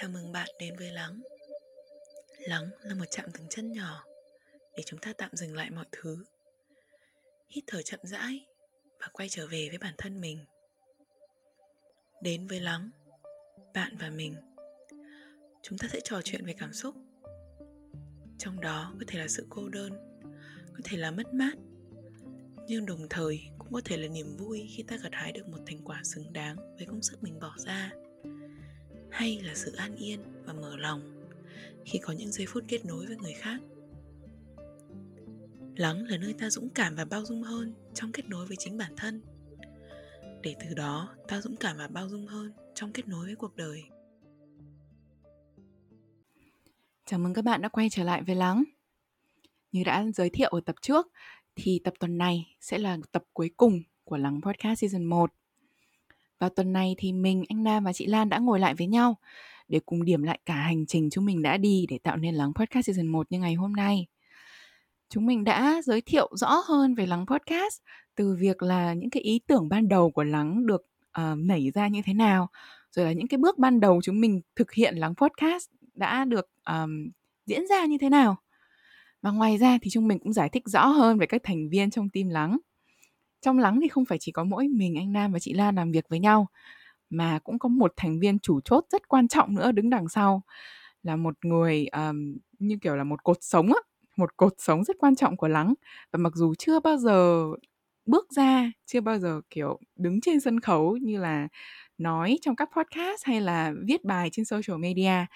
Chào mừng bạn đến với Lắng. Lắng là một chạm dừng chân nhỏ Để chúng ta tạm dừng lại mọi thứ. Hít thở chậm rãi Và quay trở về với bản thân mình. Đến với Lắng, Bạn và mình. Chúng ta sẽ trò chuyện về cảm xúc. Trong đó có thể là sự cô đơn, Có thể là mất mát, Nhưng đồng thời cũng có thể là niềm vui Khi ta gặt hái được một thành quả xứng đáng Với công sức mình bỏ ra hay là sự an yên và mở lòng khi có những giây phút kết nối với người khác? Lắng là nơi ta dũng cảm và bao dung hơn trong kết nối với chính bản thân. Để từ đó, ta dũng cảm và bao dung hơn trong kết nối với cuộc đời. Chào mừng các bạn đã quay trở lại với lắng. Như đã giới thiệu ở tập trước, thì tập tuần này sẽ là tập cuối cùng của lắng podcast season 1 và tuần này thì mình, anh Nam và chị Lan đã ngồi lại với nhau để cùng điểm lại cả hành trình chúng mình đã đi để tạo nên Lắng Podcast Season 1 như ngày hôm nay. Chúng mình đã giới thiệu rõ hơn về Lắng Podcast từ việc là những cái ý tưởng ban đầu của Lắng được uh, nảy ra như thế nào, rồi là những cái bước ban đầu chúng mình thực hiện Lắng Podcast đã được um, diễn ra như thế nào. Và ngoài ra thì chúng mình cũng giải thích rõ hơn về các thành viên trong team Lắng trong lắng thì không phải chỉ có mỗi mình anh Nam và chị Lan làm việc với nhau mà cũng có một thành viên chủ chốt rất quan trọng nữa đứng đằng sau. Là một người um, như kiểu là một cột sống á một cột sống rất quan trọng của lắng. Và mặc dù chưa bao giờ bước ra chưa bao giờ kiểu đứng trên sân khấu như là nói trong các podcast hay là viết bài trên social media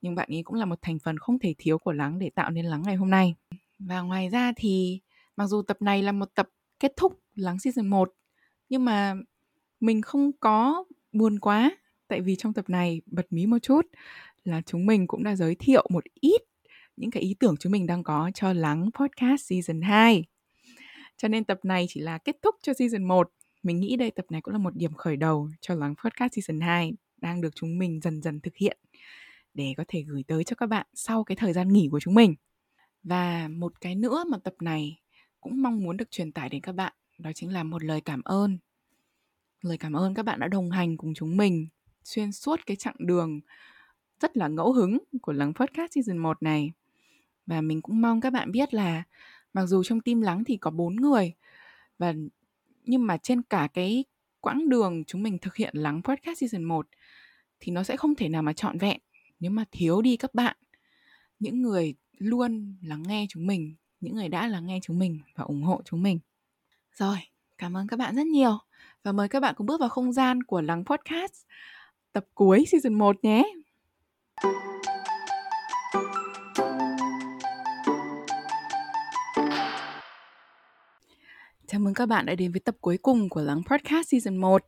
nhưng bạn ấy cũng là một thành phần không thể thiếu của lắng để tạo nên lắng ngày hôm nay. Và ngoài ra thì mặc dù tập này là một tập kết thúc lắng season 1 nhưng mà mình không có buồn quá, tại vì trong tập này bật mí một chút là chúng mình cũng đã giới thiệu một ít những cái ý tưởng chúng mình đang có cho lắng podcast season 2. Cho nên tập này chỉ là kết thúc cho season 1. Mình nghĩ đây tập này cũng là một điểm khởi đầu cho lắng podcast season 2 đang được chúng mình dần dần thực hiện để có thể gửi tới cho các bạn sau cái thời gian nghỉ của chúng mình. Và một cái nữa mà tập này cũng mong muốn được truyền tải đến các bạn. Đó chính là một lời cảm ơn. Lời cảm ơn các bạn đã đồng hành cùng chúng mình, xuyên suốt cái chặng đường rất là ngẫu hứng của Lắng Podcast Season 1 này. Và mình cũng mong các bạn biết là mặc dù trong team Lắng thì có bốn người, và nhưng mà trên cả cái quãng đường chúng mình thực hiện Lắng Podcast Season 1 thì nó sẽ không thể nào mà trọn vẹn nếu mà thiếu đi các bạn, những người luôn lắng nghe chúng mình những người đã lắng nghe chúng mình và ủng hộ chúng mình rồi, cảm ơn các bạn rất nhiều và mời các bạn cùng bước vào không gian của Lắng Podcast tập cuối season 1 nhé. Chào mừng các bạn đã đến với tập cuối cùng của Lắng Podcast season 1.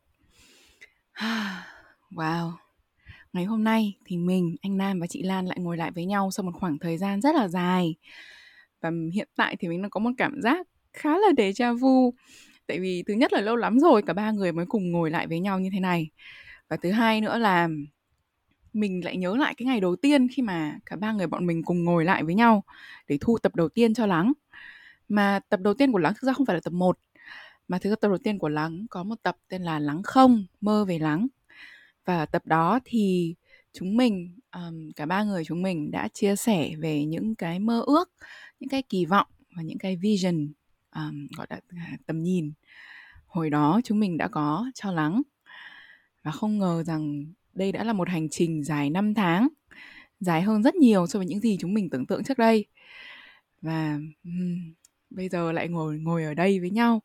wow. Ngày hôm nay thì mình, anh Nam và chị Lan lại ngồi lại với nhau sau một khoảng thời gian rất là dài. Và hiện tại thì mình đang có một cảm giác khá là déjà vu. Tại vì thứ nhất là lâu lắm rồi cả ba người mới cùng ngồi lại với nhau như thế này. Và thứ hai nữa là mình lại nhớ lại cái ngày đầu tiên khi mà cả ba người bọn mình cùng ngồi lại với nhau để thu tập đầu tiên cho lắng. Mà tập đầu tiên của lắng thực ra không phải là tập 1 mà thực ra tập đầu tiên của lắng có một tập tên là lắng không mơ về lắng. Và tập đó thì chúng mình um, cả ba người chúng mình đã chia sẻ về những cái mơ ước những cái kỳ vọng và những cái vision um, gọi là à, tầm nhìn. Hồi đó chúng mình đã có cho lắng. Và không ngờ rằng đây đã là một hành trình dài 5 tháng dài hơn rất nhiều so với những gì chúng mình tưởng tượng trước đây. Và um, bây giờ lại ngồi ngồi ở đây với nhau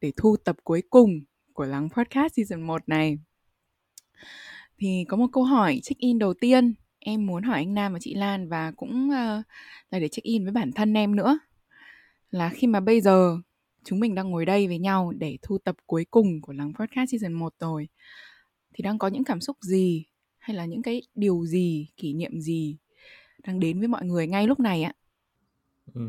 để thu tập cuối cùng của lắng podcast season 1 này. Thì có một câu hỏi check in đầu tiên em muốn hỏi anh Nam và chị Lan và cũng ờ, là để check in với bản thân em nữa là khi mà bây giờ chúng mình đang ngồi đây với nhau để thu tập cuối cùng của Lắng Podcast Season 1 rồi thì đang có những cảm xúc gì hay là những cái điều gì, kỷ niệm gì đang đến với mọi người ngay lúc này ạ? Ừ.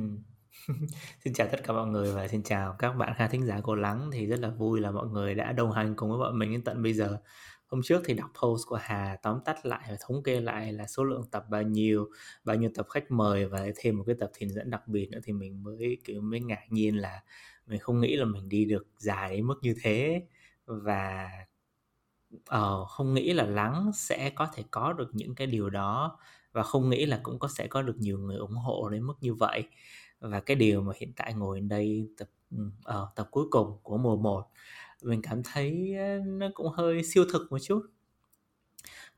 xin chào tất cả mọi người và xin chào các bạn khán thính giả của Lắng thì rất là vui là mọi người đã đồng hành cùng với bọn mình đến tận bây giờ hôm trước thì đọc post của Hà tóm tắt lại và thống kê lại là số lượng tập bao nhiêu bao nhiêu tập khách mời và thêm một cái tập thiền dẫn đặc biệt nữa thì mình mới kiểu mới ngạc nhiên là mình không nghĩ là mình đi được dài đến mức như thế. Và uh, không nghĩ là lắng sẽ có thể có được những cái điều đó và không nghĩ là cũng có sẽ có được nhiều người ủng hộ đến mức như vậy. Và cái điều mà hiện tại ngồi đây tập ở uh, tập cuối cùng của mùa 1 mình cảm thấy ờ, nó cũng hơi siêu thực một chút.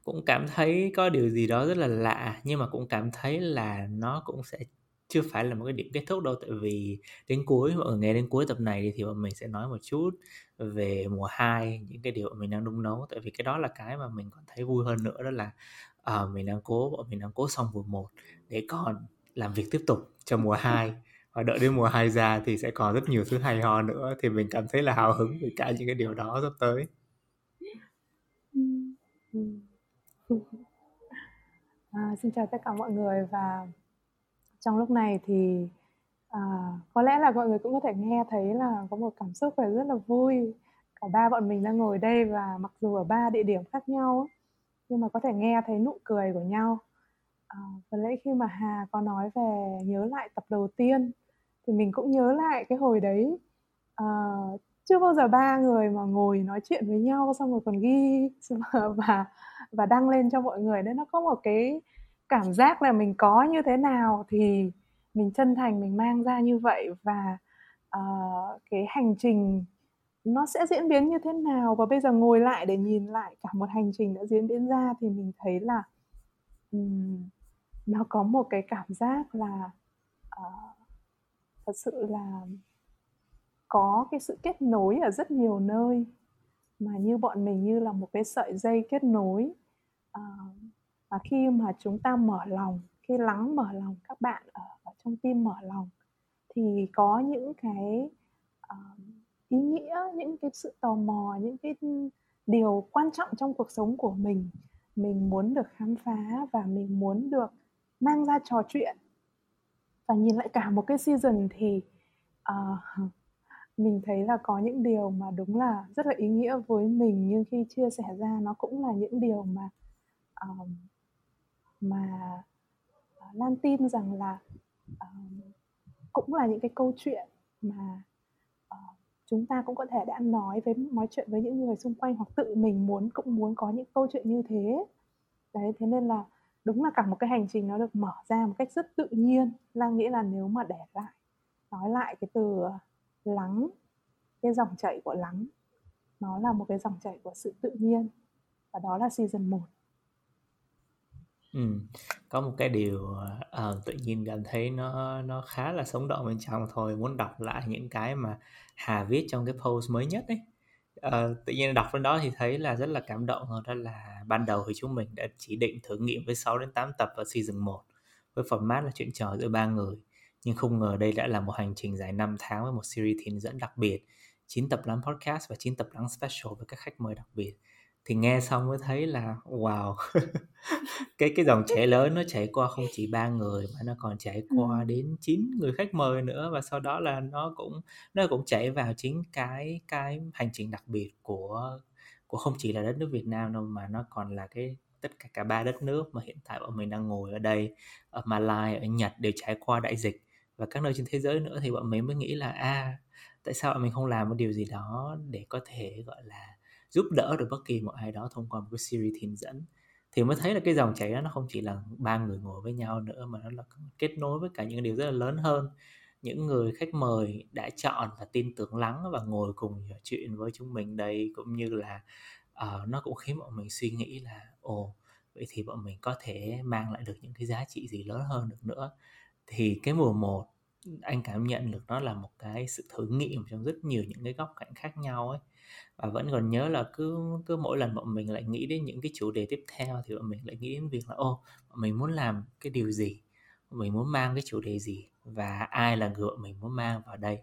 Cũng cảm thấy có điều gì đó rất là lạ nhưng mà cũng cảm thấy là nó cũng sẽ chưa phải là một cái điểm kết thúc đâu. Tại vì đến cuối mọi người nghe đến cuối tập này thì bọn mình sẽ nói một chút về mùa 2 những cái điều mà mình đang đung nấu. Tại vì cái đó là cái mà mình còn thấy vui hơn nữa đó là uh, mình đang cố bọn mình đang cố xong mùa 1 để còn làm việc tiếp tục cho mùa 2 và đợi đến mùa 2 ra thì sẽ còn rất nhiều thứ hay ho nữa. Thì mình cảm thấy là hào hứng về cả những cái điều đó sắp tới. À, xin chào tất cả mọi người. Và trong lúc này thì à, có lẽ là mọi người cũng có thể nghe thấy là có một cảm xúc phải rất là vui. Cả ba bọn mình đang ngồi đây và mặc dù ở ba địa điểm khác nhau nhưng mà có thể nghe thấy nụ cười của nhau. À, và lẽ khi mà Hà có nói về nhớ lại tập đầu tiên thì mình cũng nhớ lại cái hồi đấy uh, chưa bao giờ ba người mà ngồi nói chuyện với nhau xong rồi còn ghi và và đăng lên cho mọi người nên nó có một cái cảm giác là mình có như thế nào thì mình chân thành mình mang ra như vậy và uh, cái hành trình nó sẽ diễn biến như thế nào. Và bây giờ ngồi lại để nhìn lại cả một hành trình đã diễn biến ra thì mình thấy là um, nó có một cái cảm giác là uh, thật sự là có cái sự kết nối ở rất nhiều nơi mà như bọn mình như là một cái sợi dây kết nối. À, và khi mà chúng ta mở lòng khi lắng mở lòng các bạn ở, ở trong tim mở lòng thì có những cái uh, ý nghĩa những cái sự tò mò những cái điều quan trọng trong cuộc sống của mình. Mình muốn được khám phá và mình muốn được mang ra trò chuyện và nhìn lại cả một cái season thì uh, mình thấy là có những điều mà đúng là rất là ý nghĩa với mình. Nhưng khi chia sẻ ra nó cũng là những điều mà um, mà à, Lan tin rằng là uh, cũng là những cái câu chuyện mà uh, chúng ta cũng có thể đã nói với nói chuyện với những người xung quanh hoặc tự mình muốn cũng muốn có những câu chuyện như thế. Đấy thế nên là đúng là cả một cái hành trình nó được mở ra một cách rất tự nhiên Lan nghĩ là nếu mà để lại nói lại cái từ ờ, lắng cái dòng chảy của lắng nó là một cái dòng chảy của sự tự nhiên và đó là season 1 Ừ. có một cái điều, à, tự nhiên cảm thấy nó nó khá là sống động bên trong thôi, muốn đọc lại những cái mà Hà viết trong cái post mới nhất ấy. Ờ, tự nhiên đọc lên đó thì thấy là rất là cảm động hơn, đó là ban đầu thì chúng mình đã chỉ định thử nghiệm với 6 đến 8 tập ở season 1 với format là chuyện trò giữa ba người. Nhưng không ngờ đây đã là một hành trình dài 5 tháng với một series thiền dẫn đặc biệt, 9 tập lắng podcast và 9 tập lắng special với các khách mời đặc biệt thì nghe xong mới thấy là wow cái cái dòng chảy lớn nó chảy qua không chỉ ba người mà nó còn chảy qua đến chín người khách mời nữa. Và sau đó là nó cũng nó cũng chảy vào chính cái cái hành trình đặc biệt của của không chỉ là đất nước Việt Nam đâu mà nó còn là cái tất cả cả ba đất nước mà hiện tại bọn mình đang ngồi ở đây ở Malai ở Nhật đều trải qua đại dịch. Và các nơi trên thế giới nữa thì bọn mình mới nghĩ là a à, tại sao bọn mình không làm một điều gì đó để có thể gọi là giúp đỡ được bất kỳ một ai đó thông qua một cái series thiền dẫn. Thì mới thấy là cái dòng chảy đó nó không chỉ là ba người ngồi với nhau nữa mà nó là kết nối với cả những điều rất là lớn hơn. Những người khách mời đã chọn và tin tưởng lắng và ngồi cùng trò chuyện với chúng mình đây cũng như là uh, nó cũng khiến bọn mình suy nghĩ là ồ vậy thì bọn mình có thể mang lại được những cái giá trị gì lớn hơn được nữa. Thì cái mùa một anh cảm nhận được nó là một cái sự thử nghiệm trong rất nhiều những cái góc cạnh khác nhau ấy. Và vẫn còn nhớ là cứ cứ mỗi lần bọn mình lại nghĩ đến những cái chủ đề tiếp theo thì bọn mình lại nghĩ đến việc là, ô, bọn mình muốn làm cái điều gì? Mình muốn mang cái chủ đề gì? Và ai là người bọn mình muốn mang vào đây?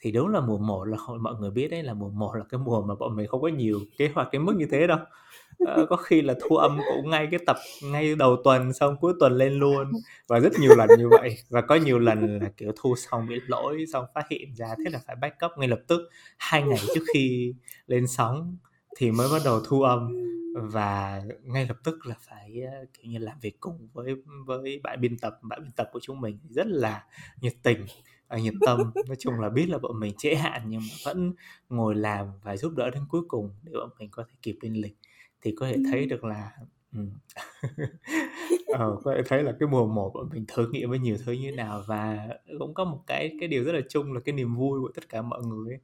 Thì đúng là mùa 1 là, mọi người biết đấy, là mùa 1 là cái mùa mà bọn mình không có nhiều kế hoạch, cái mức như thế đâu. Ờ, có khi là thu âm cũng ngay cái tập ngay đầu tuần xong cuối tuần lên luôn. Và rất nhiều lần như vậy. Và có nhiều lần là, kiểu, thu xong bị lỗi, xong phát hiện ra thế là phải backup ngay lập tức. Hai ngày trước khi lên sóng thì mới bắt đầu thu âm. Và ngay lập tức là phải ờ, kiểu như, làm việc cùng với với bạn biên tập. Bạn biên tập của chúng mình rất là nhiệt tình và nhiệt tâm. Nói chung là biết là bọn mình trễ hạn nhưng mà vẫn ngồi làm và giúp đỡ đến cuối cùng để bọn mình có thể kịp lên lịch thì có thể thấy được là ờ, có thể thấy là cái mùa một bọn mình thử nghiệm với nhiều thứ như nào và cũng có một cái cái điều rất là chung là cái niềm vui của tất cả mọi người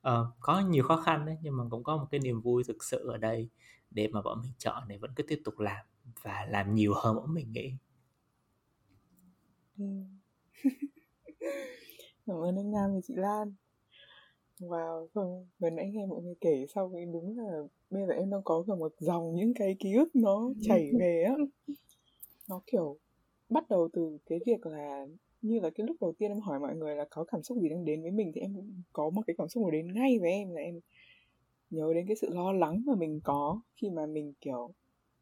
Ờ, có nhiều khó khăn đấy nhưng mà cũng có một cái niềm vui thực sự ở đây để mà bọn mình chọn để vẫn cứ tiếp tục làm và làm nhiều hơn bọn mình nghĩ. Cảm ơn anh Nam và chị Lan Wow, không, vừa nãy nghe mọi người kể sau thì đúng là bây giờ em đang có cả một dòng những cái ký ức nó chảy về á. Nó kiểu bắt đầu từ cái việc là như là cái lúc đầu tiên em hỏi mọi người là có cảm xúc gì đang đến với mình thì em có một cái cảm xúc nào đến ngay với em là em nhớ đến cái sự lo lắng mà mình có khi mà mình kiểu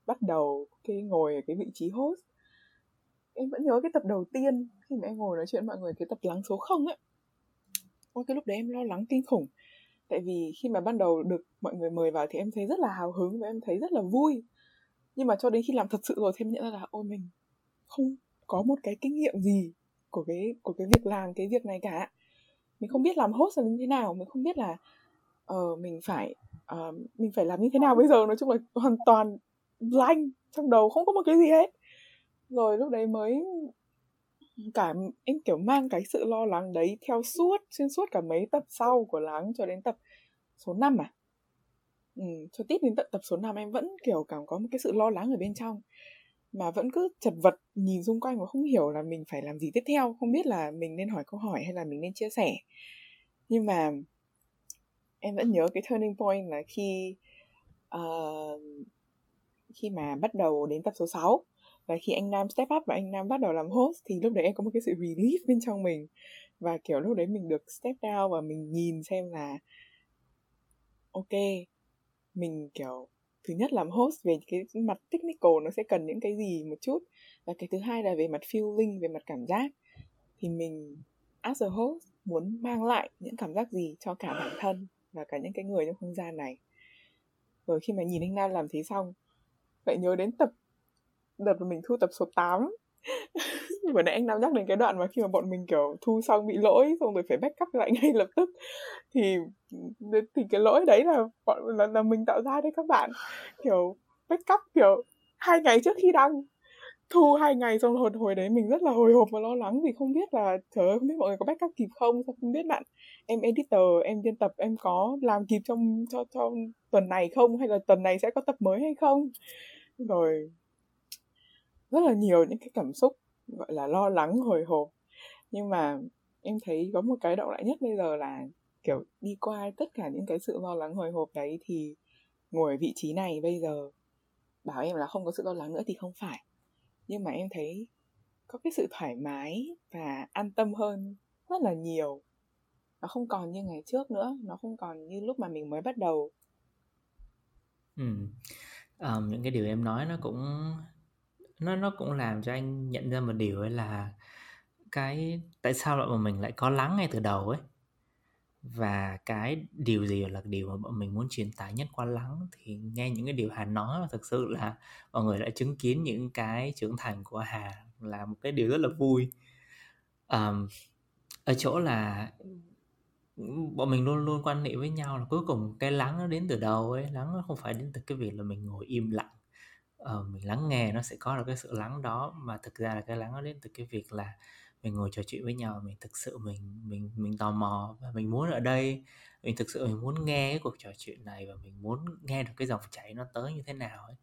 bắt đầu cái ngồi ở cái vị trí host em vẫn nhớ cái tập đầu tiên khi mà em ngồi nói chuyện với mọi người cái tập lắng số không ấy Ôi cái lúc đấy em lo lắng kinh khủng. Tại vì khi mà ban đầu được mọi người mời vào thì em thấy rất là hào hứng và em thấy rất là vui. Nhưng mà cho đến khi làm thật sự rồi thì em nhận ra là ôi mình không có một cái kinh nghiệm gì của cái của cái việc làm cái việc này cả. Mình không biết làm host là như thế nào mình không biết là uh, mình phải uh, mình phải làm như thế nào bây giờ. Nói chung là hoàn toàn blank trong đầu không có một cái gì hết. Rồi lúc đấy mới cả em kiểu mang cái sự lo lắng đấy theo suốt xuyên suốt cả mấy tập sau của lắng cho đến tập số 5 à? Ừ, cho tiếp đến tận tập số 5 em vẫn kiểu cảm có một cái sự lo lắng ở bên trong. Mà vẫn cứ chật vật nhìn xung quanh và không hiểu là mình phải làm gì tiếp theo không biết là mình nên hỏi câu hỏi hay là mình nên chia sẻ. Nhưng mà em vẫn nhớ cái turning point là khi uh, khi mà bắt đầu đến tập số 6 và khi anh Nam step up và anh Nam bắt đầu làm host, thì lúc đấy em có một cái sự relief bên trong mình. Và, kiểu, lúc đấy mình được step down và mình nhìn xem là, ok, mình, kiểu, thứ nhất làm host về cái mặt technical nó sẽ cần những cái gì một chút. Và cái thứ hai là về mặt feeling, về mặt cảm giác. Thì mình, as a host, muốn mang lại những cảm giác gì cho cả bản thân và cả những cái người trong không gian này? Rồi khi mà nhìn anh Nam làm thế xong, lại nhớ đến tập đợt mà mình thu tập số 8 vừa nãy anh Nam nhắc đến cái đoạn mà khi mà bọn mình kiểu thu xong bị lỗi xong rồi phải backup lại ngay lập tức. Thì thì cái lỗi đấy là bọn là, là mình tạo ra đấy các bạn. Kiểu backup kiểu hai ngày trước khi đăng. Thu hai ngày xong hồi hồi đấy mình rất là hồi hộp và lo lắng vì không biết là trời ơi không biết mọi người có backup kịp không sao không biết bạn em editor em biên tập em có làm kịp trong cho trong tuần này không hay là tuần này sẽ có tập mới hay không. Rồi rất là nhiều những cái cảm xúc gọi là lo lắng hồi hộp. Nhưng mà em thấy có một cái động lại nhất bây giờ là kiểu đi qua tất cả những cái sự lo lắng hồi hộp đấy thì ngồi ở vị trí này bây giờ bảo em là không có sự lo lắng nữa thì không phải. Nhưng mà em thấy có cái sự thoải mái và an tâm hơn rất là nhiều. Nó không còn như ngày trước nữa nó không còn như lúc mà mình mới bắt đầu. Ừ. um, những cái điều em nói nó cũng nó nó cũng làm cho anh nhận ra một điều ấy là cái tại sao lại bọn mình lại có lắng ngay từ đầu ấy. Và cái điều gì là điều mà bọn mình muốn truyền tải nhất qua lắng thì nghe những cái điều Hà nói là thực sự là mọi người đã chứng kiến những cái trưởng thành của Hà là một cái điều rất là vui. Um, ở chỗ là bọn mình luôn luôn quan niệm với nhau là cuối cùng cái lắng nó đến từ đầu ấy lắng nó không phải đến từ cái việc là mình ngồi im lặng. Ờ, mình lắng nghe nó sẽ có được cái sự lắng đó, mà thực ra là cái lắng nó đến từ cái việc là mình ngồi trò chuyện với nhau, mình thực sự mình mình mình tò mò và mình muốn ở đây. Mình thực sự mình muốn nghe cái cuộc trò chuyện này và mình muốn nghe được cái dòng chảy nó tới như thế nào ấy.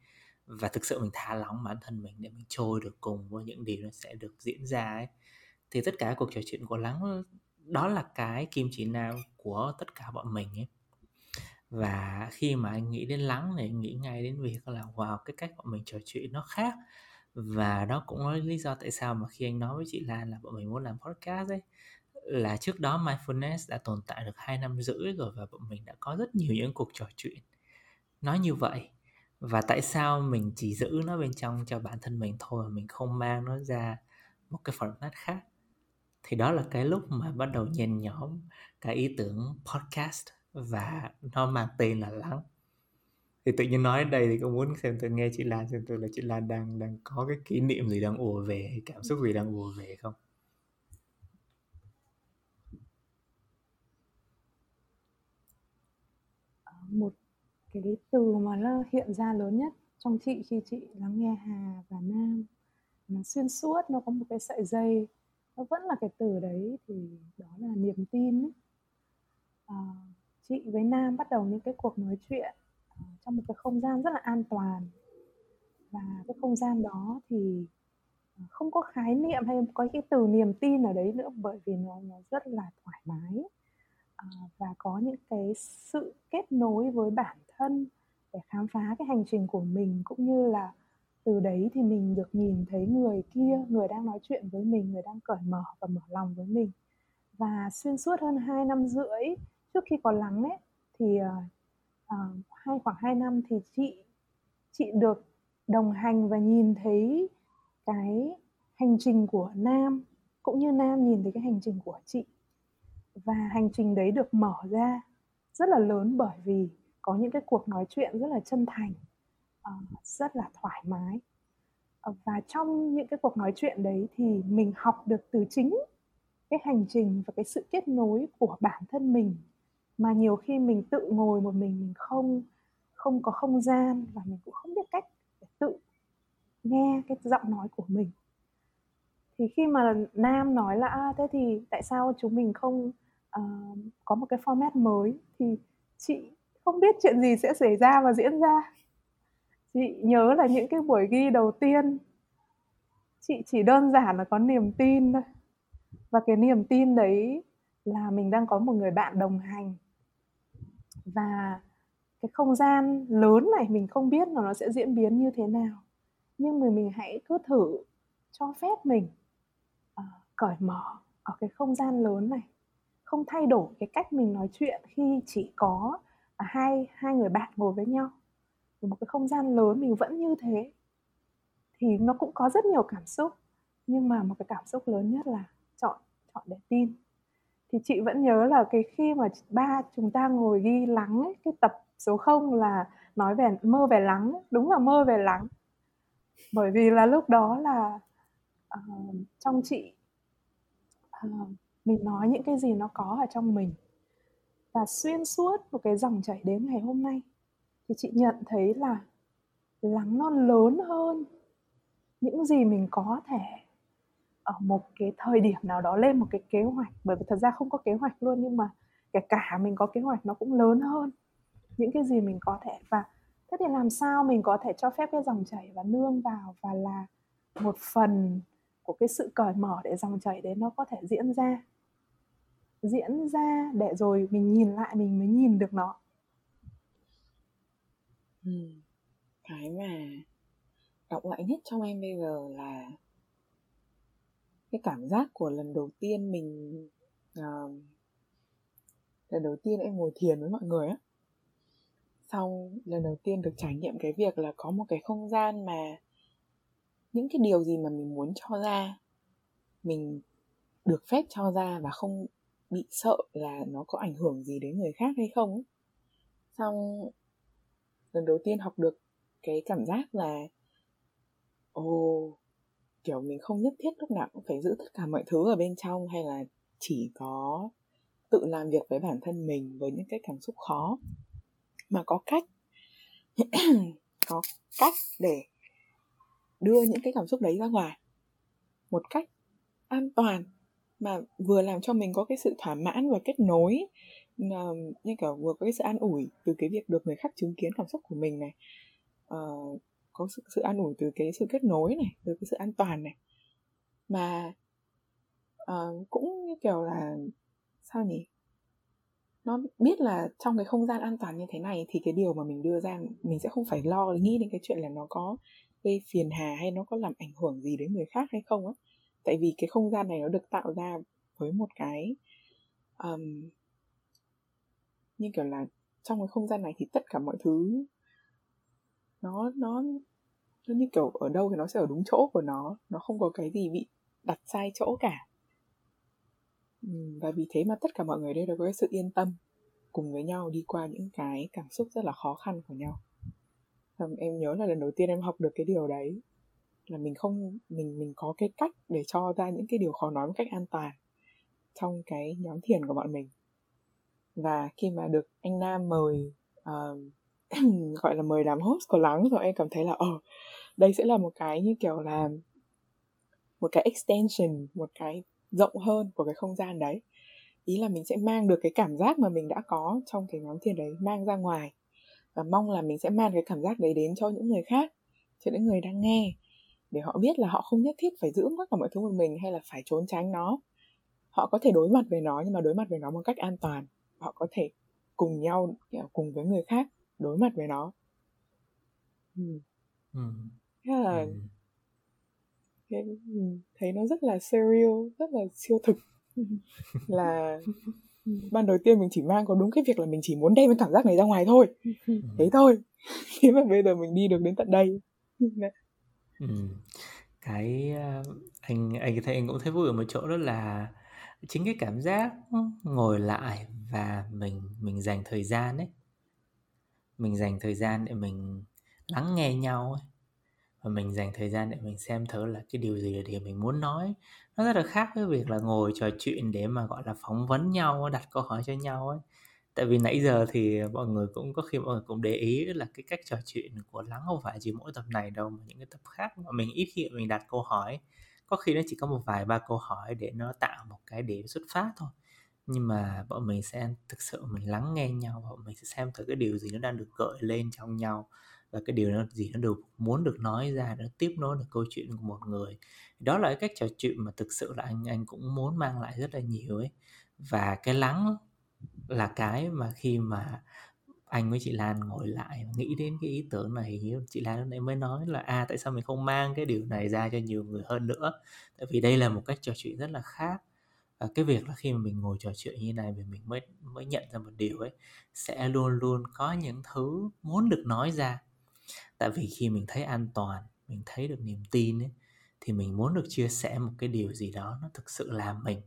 Và thực sự mình thả lỏng bản thân mình để mình trôi được cùng với những điều nó sẽ được diễn ra ấy. Thì tất cả cuộc trò chuyện của lắng đó là cái kim chỉ nam của tất cả bọn mình ấy và khi mà anh nghĩ đến lắng thì anh nghĩ ngay đến việc là, wow, cái cách bọn mình trò chuyện nó khác. Và đó cũng là lý do tại sao mà khi anh nói với chị Lan là bọn mình muốn làm podcast ấy, là trước đó mindfulness đã tồn tại được hai năm rưỡi rồi và bọn mình đã có rất nhiều những cuộc trò chuyện nói như vậy. Và tại sao mình chỉ giữ nó bên trong cho bản thân mình thôi mà mình không mang nó ra một cái format khác? Thì đó là cái lúc mà bắt đầu nhen nhóm cái ý tưởng podcast và nó mang tên là lắng. Thì tự nhiên nói đây thì cũng muốn xem tôi nghe chị Lan xem tôi là chị Lan đang đang có cái kỷ niệm gì đang ùa về cảm xúc gì đang ùa về không? Ờ, một cái từ mà nó hiện ra lớn nhất trong chị khi chị lắng nghe Hà và Nam. Nó xuyên suốt nó có một cái sợi dây. Nó vẫn là cái từ đấy thì đó là niềm tin ấy. À, chị với Nam bắt đầu những cái cuộc nói chuyện ờ, trong một cái không gian rất là an toàn. Và cái không gian đó thì ờ, không có khái niệm hay có cái từ niềm tin ở đấy nữa bởi vì nó nó rất là thoải mái. À, và có những cái sự kết nối với bản thân để khám phá cái hành trình của mình cũng như là từ đấy thì mình được nhìn thấy người kia người đang nói chuyện với mình người đang cởi mở và mở lòng với mình. Và xuyên suốt hơn 2 năm rưỡi trước khi có lắng ấy thì uh, uh, hai khoảng 2 năm thì chị chị được đồng hành và nhìn thấy cái hành trình của Nam cũng như Nam nhìn thấy cái hành trình của chị. Và hành trình đấy được mở ra rất là lớn bởi vì có những cái cuộc nói chuyện rất là chân thành uh, rất là thoải mái. Uh, và trong những cái cuộc nói chuyện đấy thì mình học được từ chính cái hành trình và cái sự kết nối của bản thân mình mà nhiều khi mình tự ngồi một mình mình không không có không gian và mình cũng không biết cách để tự nghe cái giọng nói của mình. Thì khi mà nam nói là à, thế thì tại sao chúng mình không uh, có một cái format mới? Thì chị không biết chuyện gì sẽ xảy ra và diễn ra. Chị nhớ là những cái buổi ghi đầu tiên chị chỉ đơn giản là có niềm tin thôi. Và cái niềm tin đấy là mình đang có một người bạn đồng hành và cái không gian lớn này mình không biết là nó sẽ diễn biến như thế nào. Nhưng mà mình hãy cứ thử cho phép mình uh, cởi mở ở cái không gian lớn này. Không thay đổi cái cách mình nói chuyện khi chỉ có à, hai hai người bạn ngồi với nhau. Ở một cái không gian lớn mình vẫn như thế thì nó cũng có rất nhiều cảm xúc. Nhưng mà một cái cảm xúc lớn nhất là chọn chọn để tin thì chị vẫn nhớ là cái khi mà ba chúng ta ngồi ghi lắng ấy, cái tập số 0 là nói về mơ về lắng đúng là mơ về lắng. Bởi vì là lúc đó là uh, trong chị uh, mình nói những cái gì nó có ở trong mình và xuyên suốt một cái dòng chảy đến ngày hôm nay thì chị nhận thấy là lắng nó lớn hơn những gì mình có thể ở một cái thời điểm nào đó lên một cái kế hoạch. Bởi vì thật ra không có kế hoạch luôn, nhưng mà kể cả mình có kế hoạch nó cũng lớn hơn những cái gì mình có thể. Và thế thì làm sao mình có thể cho phép cái dòng chảy và nương vào và là một phần của cái sự cởi mở để dòng chảy đấy nó có thể diễn ra? Diễn ra để rồi mình nhìn lại mình mới nhìn được nó. Ừ. cái mà. Động lại nhất trong em bây giờ là cái cảm giác của lần đầu tiên mình uh, lần đầu tiên em ngồi thiền với mọi người á. Sau lần đầu tiên được trải nghiệm cái việc là có một cái không gian mà những cái điều gì mà mình muốn cho ra mình được phép cho ra và không bị sợ là nó có ảnh hưởng gì đến người khác hay không xong lần đầu tiên học được cái cảm giác là ồ kiểu mình không nhất thiết lúc nào cũng phải giữ tất cả mọi thứ ở bên trong hay là chỉ có tự làm việc với bản thân mình với những cái cảm xúc khó. Mà có cách có cách để đưa những cái cảm xúc đấy ra ngoài. Một cách an toàn mà vừa làm cho mình có cái sự thỏa mãn và kết nối như kiểu vừa có cái sự an ủi từ cái việc được người khác chứng kiến cảm xúc của mình này. Uh, có sự, sự an ủi từ cái sự kết nối này từ cái sự an toàn này. Mà uh, cũng như kiểu là sao nhỉ? Nó biết là trong cái không gian an toàn như thế này thì cái điều mà mình đưa ra mình sẽ không phải lo nghĩ đến cái chuyện là nó có gây phiền hà hay nó có làm ảnh hưởng gì đến người khác hay không á. Tại vì cái không gian này nó được tạo ra với một cái um, như kiểu là trong cái không gian này thì tất cả mọi thứ nó nó nó như kiểu ở đâu thì nó sẽ ở đúng chỗ của nó. Nó không có cái gì bị đặt sai chỗ cả. Và vì thế mà tất cả mọi người đây đều có cái sự yên tâm cùng với nhau đi qua những cái cảm xúc rất là khó khăn của nhau. Em nhớ là lần đầu tiên em học được cái điều đấy là mình không mình mình có cái cách để cho ra những cái điều khó nói một cách an toàn trong cái nhóm thiền của bọn mình. Và khi mà được anh Nam mời uh, gọi là mời làm host của lắng rồi em cảm thấy là ờ oh, đây sẽ là một cái như kiểu là một cái extension một cái rộng hơn của cái không gian đấy. Ý là mình sẽ mang được cái cảm giác mà mình đã có trong cái nhóm thiền đấy mang ra ngoài và mong là mình sẽ mang cái cảm giác đấy đến cho những người khác cho những người đang nghe để họ biết là họ không nhất thiết phải giữ tất cả mọi thứ một mình hay là phải trốn tránh nó. Họ có thể đối mặt với nó nhưng mà đối mặt với nó một cách an toàn. Họ có thể cùng nhau cùng với người khác đối mặt với nó ừ. Ừ. Thế là ừ. Thế, ừ, thấy nó rất là serial rất là siêu thực là ban đầu tiên mình chỉ mang có đúng cái việc là mình chỉ muốn đem cái cảm giác này ra ngoài thôi thế thôi thế mà bây giờ mình đi được đến tận đây ừ. cái anh anh thấy anh cũng thấy vui ở một chỗ đó là chính cái cảm giác ngồi lại và mình mình dành thời gian ấy mình dành thời gian để mình lắng nghe nhau ấy. Và mình dành thời gian để mình xem thử là cái điều gì là điều mình muốn nói. Nó rất là khác với việc là ngồi trò chuyện để mà, gọi là, phỏng vấn nhau, đặt câu hỏi cho nhau ấy. Tại vì nãy giờ thì mọi người cũng, có khi mọi người cũng để ý là cái cách trò chuyện của lắng không phải chỉ mỗi tập này đâu, mà những cái tập khác mà mình ít khi mình đặt câu hỏi. Có khi nó chỉ có một vài ba câu hỏi để nó tạo một cái điểm xuất phát thôi nhưng mà bọn mình sẽ thực sự mình lắng nghe nhau và bọn mình sẽ xem thử cái điều gì nó đang được gợi lên trong nhau và cái điều nó, gì nó được muốn được nói ra, nó tiếp nối được câu chuyện của một người. Đó là cái cách trò chuyện mà thực sự là anh anh cũng muốn mang lại rất là nhiều ấy. Và cái lắng là cái mà khi mà anh với chị Lan ngồi lại nghĩ đến cái ý tưởng này chị Lan lúc nãy mới nói là à tại sao mình không mang cái điều này ra cho nhiều người hơn nữa? Tại vì đây là một cách trò chuyện rất là khác và cái việc là khi mà mình ngồi trò chuyện như này mình mình mới mới nhận ra một điều ấy sẽ luôn luôn có những thứ muốn được nói ra. Tại vì khi mình thấy an toàn mình thấy được niềm tin ấy thì mình muốn được chia sẻ một cái điều gì đó nó thực sự là mình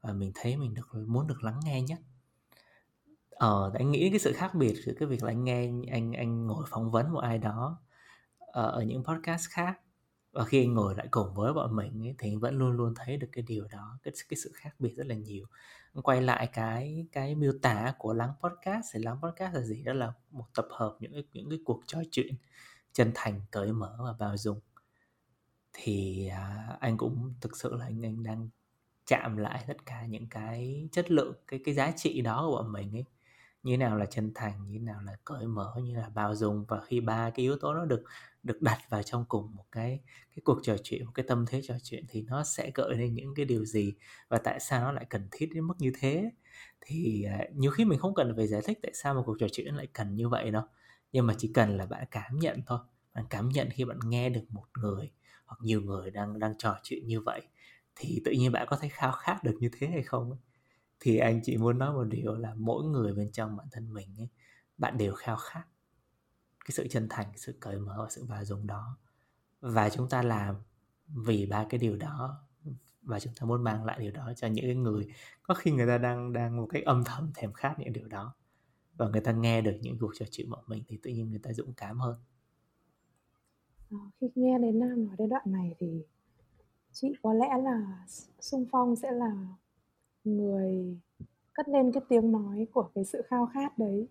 và mình thấy mình được muốn được lắng nghe nhất. Ờ anh nghĩ cái sự khác biệt giữa cái việc là anh nghe anh anh ngồi phỏng vấn một ai đó ở, ở những podcast khác và khi anh ngồi lại cùng với bọn mình ấy, thì anh vẫn luôn luôn thấy được cái điều đó cái cái sự khác biệt rất là nhiều. Quay lại cái cái miêu tả của lắng podcast thì lắng podcast là gì? Đó là một tập hợp những cái, những cái cuộc trò chuyện chân thành cởi mở và bao dung. Thì à, anh cũng thực sự là anh anh đang chạm lại tất cả những cái chất lượng cái cái giá trị đó của bọn mình ấy như nào là chân thành như nào là cởi mở như là bao dung. Và khi ba cái yếu tố nó được được đặt vào trong cùng một cái cái cuộc trò chuyện một cái tâm thế trò chuyện thì nó sẽ gợi lên những cái điều gì và tại sao nó lại cần thiết đến mức như thế. Thì uh, nhiều khi mình không cần phải giải thích tại sao một cuộc trò chuyện lại cần như vậy đâu. Nhưng mà chỉ cần là bạn cảm nhận thôi. Bạn cảm nhận khi bạn nghe được một người hoặc nhiều người đang đang trò chuyện như vậy thì tự nhiên bạn có thấy khao khát được như thế hay không thì anh chỉ muốn nói một điều là mỗi người bên trong bản thân mình ấy, bạn đều khao khát cái sự chân thành sự cởi mở và sự bao dung đó. Và chúng ta làm vì ba cái điều đó và chúng ta muốn mang lại điều đó cho những cái người có khi người ta đang đang một cách âm thầm thèm khát những điều đó và người ta nghe được những cuộc trò chuyện của mình thì tự nhiên người ta dũng cảm hơn. Ờ, khi nghe đến nam nói đến đoạn này thì chị có lẽ là sung phong sẽ là người cất lên cái tiếng nói của cái sự khao khát đấy.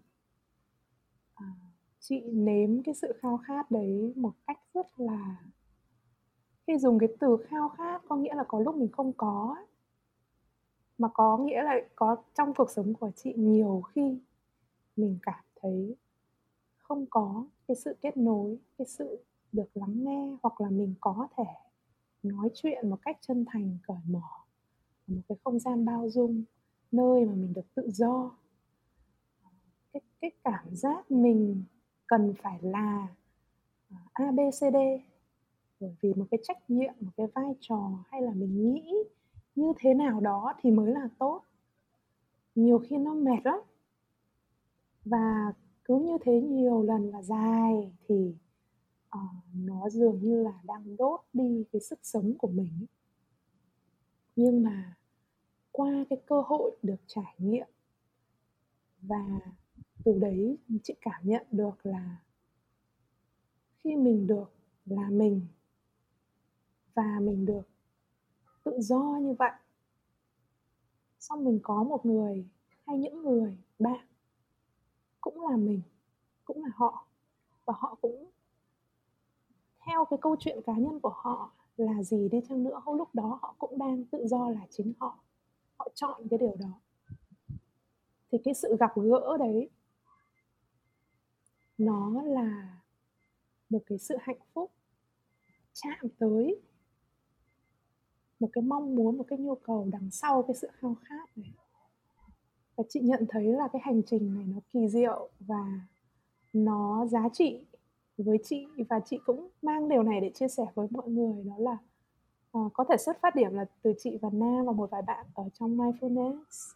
À, chị nếm cái sự khao khát đấy một cách rất là khi dùng cái từ khao khát có nghĩa là có lúc mình không có mà có nghĩa là có trong cuộc sống của chị nhiều khi mình cảm thấy không có cái sự kết nối cái sự được lắng nghe hoặc là mình có thể nói chuyện một cách chân thành cởi mở một cái không gian bao dung nơi mà mình được tự do. Cái cái cảm giác mình cần phải là à, a b c d. Bởi vì một cái trách nhiệm một cái vai trò hay là mình nghĩ như thế nào đó thì mới là tốt. Nhiều khi nó mệt lắm. Và cứ như thế nhiều lần và dài thì uh, nó dường như là đang đốt đi cái sức sống của mình. Nhưng mà qua cái cơ hội được trải nghiệm. Và từ đấy chị cảm nhận được là khi mình được là mình và mình được tự do như vậy, xong mình có một người hay những người bạn cũng là mình, cũng là họ. Và họ cũng theo cái câu chuyện cá nhân của họ là gì đi chăng nữa lúc đó họ cũng đang tự do là chính họ họ chọn cái điều đó. Thì cái sự gặp gỡ đấy, nó là một cái sự hạnh phúc, chạm tới một cái mong muốn, một cái nhu cầu đằng sau cái sự khao khát này. Và chị nhận thấy là cái hành trình này nó kỳ diệu và nó giá trị với chị, và chị cũng mang điều này để chia sẻ với mọi người, đó là Ờ, có thể xuất phát điểm là từ chị và na và một vài bạn ở trong mindfulness.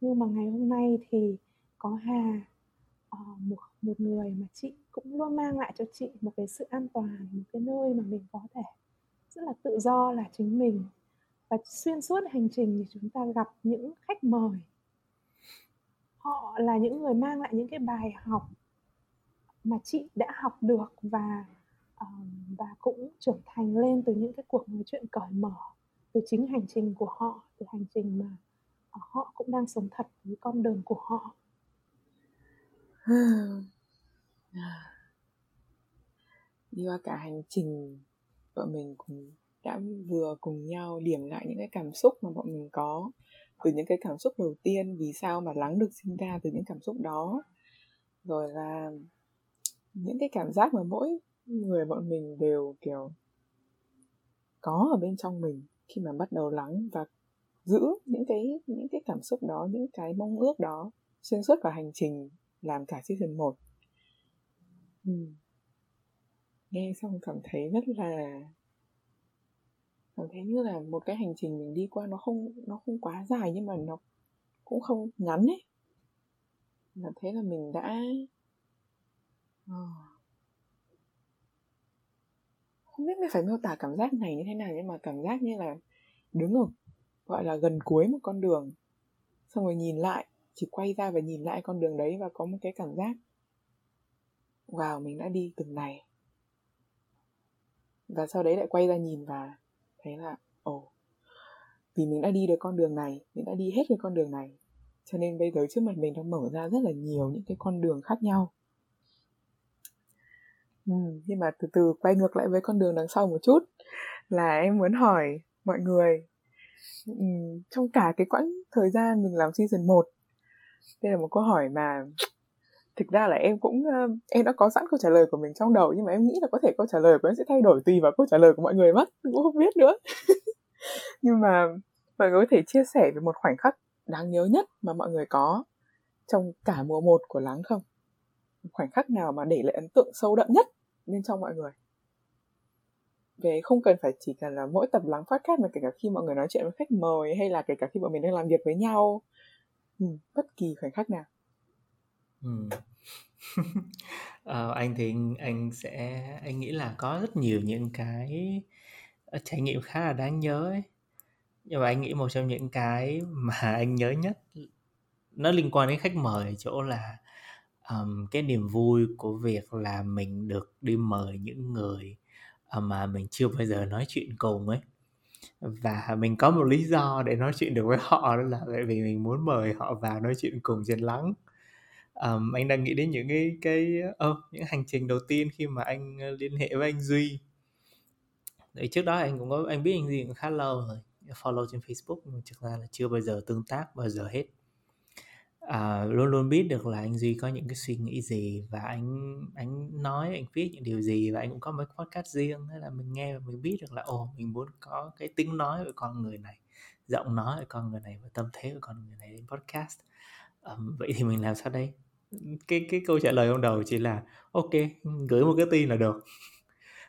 Nhưng mà ngày hôm nay thì có Hà uh, một một người mà chị cũng luôn mang lại cho chị một cái sự an toàn một cái nơi mà mình có thể rất là tự do là chính mình. Và xuyên suốt hành trình thì chúng ta gặp những khách mời. Họ là những người mang lại những cái bài học mà chị đã học được và um, và cũng trưởng thành lên từ những cái cuộc nói chuyện cởi mở từ chính hành trình của họ từ hành trình mà ờ, họ cũng đang sống thật với con đường của họ. Đi qua cả hành trình bọn mình cũng đã vừa cùng nhau điểm lại những cái cảm xúc mà bọn mình có từ những cái cảm xúc đầu tiên vì sao mà lắng được sinh ra từ những cảm xúc đó. Rồi là những cái cảm giác mà mỗi người bọn mình đều, kiểu, có ở bên trong mình khi mà bắt đầu lắng và giữ những cái những cái cảm xúc đó, những cái mong ước đó, xuyên suốt cả hành trình làm cả season 1 ừ. Hmm. nghe xong cảm thấy rất là, cảm thấy như là một cái hành trình mình đi qua nó không nó không quá dài nhưng mà nó cũng không ngắn ấy là thế là mình đã oh không biết mình phải miêu tả cảm giác này như thế nào nhưng mà cảm giác như là đứng ở gọi là gần cuối một con đường xong rồi nhìn lại chỉ quay ra và nhìn lại con đường đấy và có một cái cảm giác wow mình đã đi từng này. Và sau đấy lại quay ra nhìn và thấy là ồ oh, vì mình đã đi được con đường này mình đã đi hết cái con đường này. Cho nên bây giờ trước mặt mình đang mở ra rất là nhiều những cái con đường khác nhau ừ, nhưng mà từ từ quay ngược lại với con đường đằng sau một chút là em muốn hỏi mọi người ừ, trong cả cái quãng thời gian mình làm season 1 đây là một câu hỏi mà thực ra là em cũng ờ, em đã có sẵn câu trả lời của mình trong đầu nhưng mà em nghĩ là có thể câu trả lời của em sẽ thay đổi tùy vào câu trả lời của mọi người mất cũng không biết nữa. Nhưng mà mọi người có thể chia sẻ về một khoảnh khắc đáng nhớ nhất mà mọi người có trong cả mùa một của lắng không? Khoảnh khắc nào mà để lại ấn tượng sâu đậm nhất? Bên trong mọi người về không cần phải chỉ cần là mỗi tập lắng podcast mà kể cả khi mọi người nói chuyện với khách mời hay là kể cả khi bọn mình đang làm việc với nhau ừ, bất kỳ khoảnh khắc nào ừ. ờ, anh thì anh sẽ anh nghĩ là có rất nhiều những cái ờ, trải nghiệm khá là đáng nhớ ấy. nhưng mà anh nghĩ một trong những cái mà anh nhớ nhất nó liên quan đến khách mời chỗ là um, cái niềm vui của việc là mình được đi mời những người ờ, mà mình chưa bao giờ nói chuyện cùng ấy. Và mình có một lý do để nói chuyện được với họ đó là bởi vì mình muốn mời họ vào nói chuyện cùng trên lắng um, anh đang nghĩ đến những cái cái oh, những hành trình đầu tiên khi mà anh ờ, liên hệ với anh duy. Đấy, trước đó anh cũng có anh biết anh duy cũng khá lâu rồi follow trên facebook nhưng thực ra là chưa bao giờ tương tác bao giờ hết à, luôn luôn biết được là anh duy có những cái suy nghĩ gì và anh anh nói anh viết những điều gì và anh cũng có mấy podcast riêng thế là mình nghe và mình biết được là ồ mình muốn có cái tiếng nói với con người này giọng nói của con người này và tâm thế của con người này đến podcast. Um, vậy thì mình làm sao đây? Cái cái câu trả lời ban đầu chỉ là ok gửi một cái tin là được.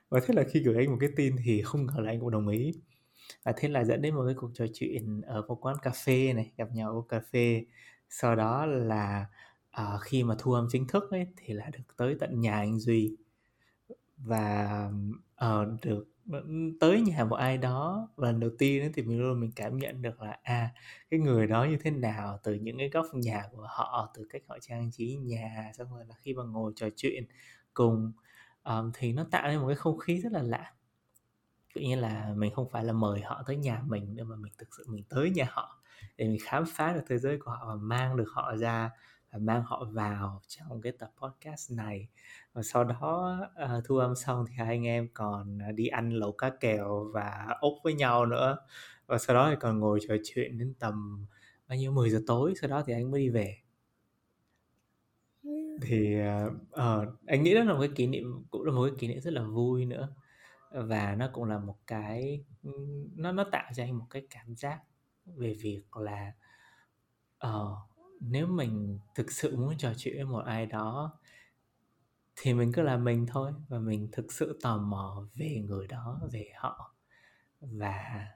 Và thế là khi gửi anh một cái tin thì không ngờ là anh cũng đồng ý. Và thế là dẫn đến một cái cuộc trò chuyện ở một quán cà phê này gặp nhau ở cà phê sau đó là uh, khi mà thu âm chính thức ấy thì là được tới tận nhà anh duy. Và uh, được tới nhà một ai đó lần đầu tiên ấy, thì mình luôn mình cảm nhận được là à cái người đó như thế nào từ những cái góc nhà của họ từ cách họ trang trí nhà xong rồi là khi mà ngồi trò chuyện cùng um, thì nó tạo nên một cái không khí rất là lạ tự nhiên là mình không phải là mời họ tới nhà mình nhưng mà mình thực sự mình tới nhà họ để mình khám phá được thế giới của họ và mang được họ ra và mang họ vào trong cái tập podcast này. Và sau đó uh, thu âm xong thì hai anh em còn đi ăn lẩu cá kèo và ốc với nhau nữa. Và sau đó thì còn ngồi trò chuyện đến tầm bao nhiêu 10 giờ tối sau đó thì anh mới đi về. Thì uh, anh nghĩ đó là một cái kỷ niệm cũng là một cái kỷ niệm rất là vui nữa và nó cũng là một cái nó nó tạo cho anh một cái cảm giác về việc là uh, nếu mình thực sự muốn trò chuyện với một ai đó thì mình cứ là mình thôi và mình thực sự tò mò về người đó về họ. Và